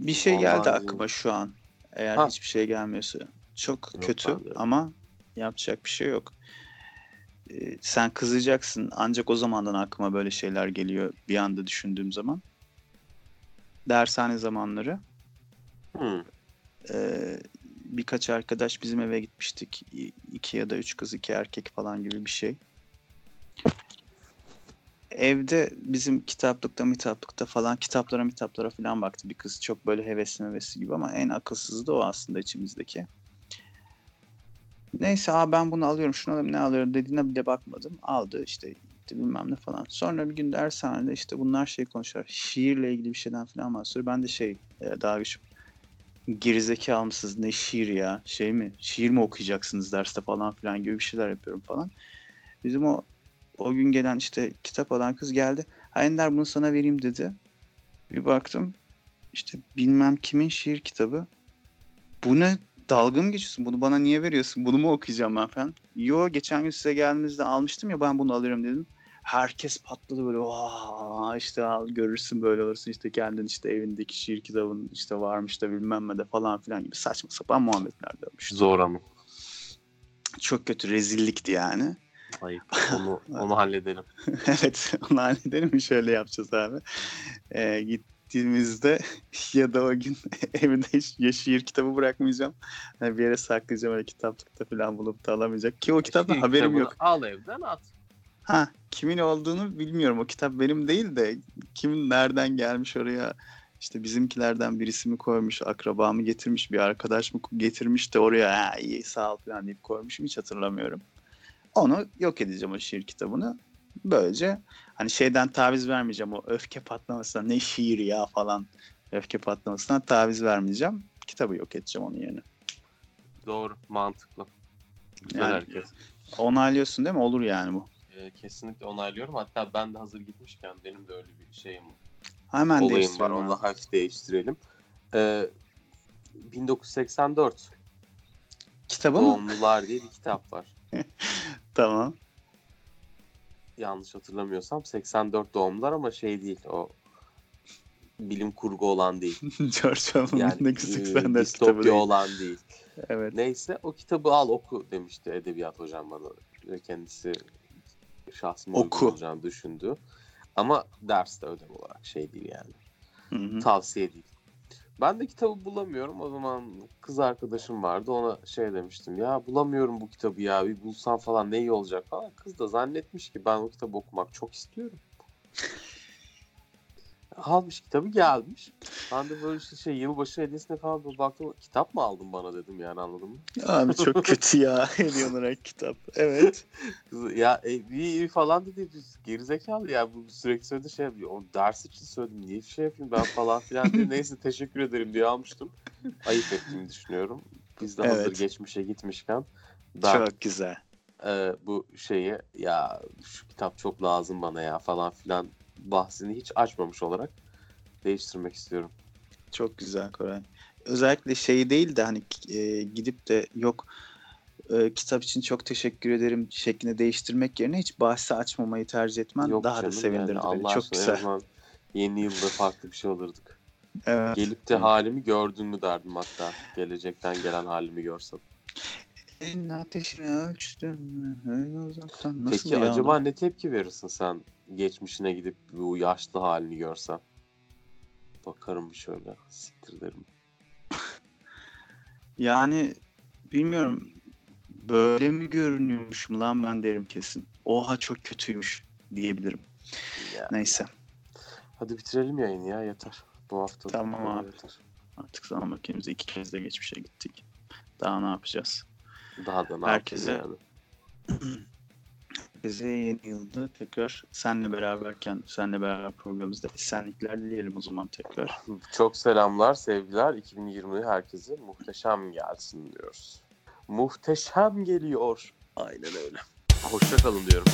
Bir şey Vallahi geldi aklıma şu an. Eğer Ha. hiçbir şey gelmiyorsa. Çok Yok, kötü ama yapacak bir şey yok. Ee, sen kızacaksın ancak o zamandan aklıma böyle şeyler geliyor bir anda düşündüğüm zaman. Dershane zamanları. Hmm. Ee, birkaç arkadaş bizim eve gitmiştik. İki ya da üç kız iki erkek falan gibi bir şey. Evde bizim kitaplıkta mitaplıkta falan kitaplara mitaplara falan baktı bir kız. Çok böyle hevesli hevesli gibi ama en akılsızı da o aslında içimizdeki. Neyse abi ben bunu alıyorum şunu alayım ne alıyorum dediğine bile bakmadım. Aldı işte gitti bilmem ne falan. Sonra bir gün dershanede işte bunlar şey konuşuyor. Şiirle ilgili bir şeyden falan bahsediyor. Ben de şey e, daha güçlü gerizekalı mısınız ne şiir ya şey mi şiir mi okuyacaksınız derste falan filan gibi bir şeyler yapıyorum falan. Bizim o o gün gelen işte kitap alan kız geldi. Ha Ender bunu sana vereyim dedi. Bir baktım işte bilmem kimin şiir kitabı. Bu ne dalga mı geçiyorsun? Bunu bana niye veriyorsun? Bunu mu okuyacağım ben falan? Yo geçen gün size geldiğinizde almıştım ya ben bunu alırım dedim. Herkes patladı böyle Vaa, işte al görürsün böyle olursun işte kendin işte evindeki şiir kitabın işte varmış da bilmem ne de falan filan gibi saçma sapan muhabbetler dönmüş. Zor ama. Çok kötü rezillikti yani. Ayıp. [LAUGHS] Onu, onu halledelim. evet onu halledelim şöyle yapacağız abi. Ee, gittiğimizde [LAUGHS] ya da o gün [LAUGHS] evde ya şiir kitabı bırakmayacağım. Yani bir yere saklayacağım öyle kitaplıkta falan bulup da alamayacak. Ki o kitaptan Şiir haberim kitabını yok. Al evden at. Ha kimin olduğunu bilmiyorum. O kitap benim değil de kimin nereden gelmiş oraya işte bizimkilerden birisi mi koymuş, akraba mı getirmiş, bir arkadaş mı getirmiş de oraya ha, iyi sağ ol falan deyip koymuşum hiç hatırlamıyorum. Onu yok edeceğim o şiir kitabını. Böylece hani şeyden taviz vermeyeceğim o öfke patlamasına ne şiir ya falan öfke patlamasına taviz vermeyeceğim. Kitabı yok edeceğim onun yerine. Doğru. Mantıklı. Güzel Yani- hareket. Onaylıyorsun değil mi? Olur yani bu. Ee, kesinlikle onaylıyorum. Hatta ben de hazır gitmişken benim de öyle bir şeyim Hemen olayım var. Onu da hafif değiştirelim. Ee, 1984 Kitabı mı? Doğumlular diye bir kitap var. [LAUGHS] Tamam. Yanlış hatırlamıyorsam 84 doğumlular ama şey değil o bilim kurgu olan değil. [LAUGHS] George Orwell'ın Yani ne e, küçük kitabı değil. olan değil. Evet. Neyse o kitabı al oku demişti edebiyat hocam bana. Kendisi şahsıma Oku. olacağını düşündü. Ama derste ödev olarak şey değil yani. Hı hı. Tavsiye değil. Ben de kitabı bulamıyorum. O zaman kız arkadaşım vardı. Ona şey demiştim. Ya bulamıyorum bu kitabı ya. Bir bulsam falan ne iyi olacak falan. Kız da zannetmiş ki ben o kitabı okumak çok istiyorum. Almış kitabı gelmiş. Ben de böyle işte şey yılbaşı hediyesine falan böyle baktım kitap mı aldın bana dedim yani anladın mı? Abi çok [LAUGHS] kötü ya hediye olarak kitap. Evet. Ya e, iyi iyi falan dedi biz gerizekalı ya bu sürekli söyledi şey yapıyor. O ders için söyledim niye şey yapayım ben falan filan diye [LAUGHS] neyse teşekkür ederim diye almıştım. Ayıp ettiğimi düşünüyorum. Biz de hazır Evet. geçmişe gitmişken ben Çok güzel. e, bu şeyi ya şu kitap çok lazım bana ya falan filan bahsini hiç açmamış olarak değiştirmek istiyorum. Çok güzel Koray. Özellikle şey değil de hani e, gidip de yok e, kitap için çok teşekkür ederim şeklinde değiştirmek yerine hiç bahsi açmamayı tercih etmen Yok daha da canım sevindirdi yani, beni. Allah Çok aşkına güzel. yeni yılda farklı bir şey alırdık. [LAUGHS] Evet. Gelip de Evet. halimi gördün mü derdim hatta. Gelecekten gelen halimi görsem. En ateşini ölçtüm öyle uzaktan. Nasıl Peki ya? acaba ne tepki verirsin sen geçmişine gidip bu yaşlı halini görsen? Bakarım bir şöyle. Siktir derim. [LAUGHS] Yani bilmiyorum böyle mi görünüyormuşum lan ben derim kesin. Oha çok kötüymüş diyebilirim. Ya. Neyse Hadi bitirelim yayını ya yeter. Bu hafta. Tamam abi. Yeter. artık zaman makinemize iki kez de geçmişe gittik. Daha ne yapacağız? Daha da ne Herkese- yapayım yani. [CLEARS THROAT] Bize yeni yılda tekrar senle beraberken senle beraber programımızda esenlikler dileyelim o zaman tekrar. Çok selamlar, sevgiler. 2020 herkese muhteşem gelsin diyoruz. Muhteşem geliyor. Aynen öyle. Hoşça kalın diyorum.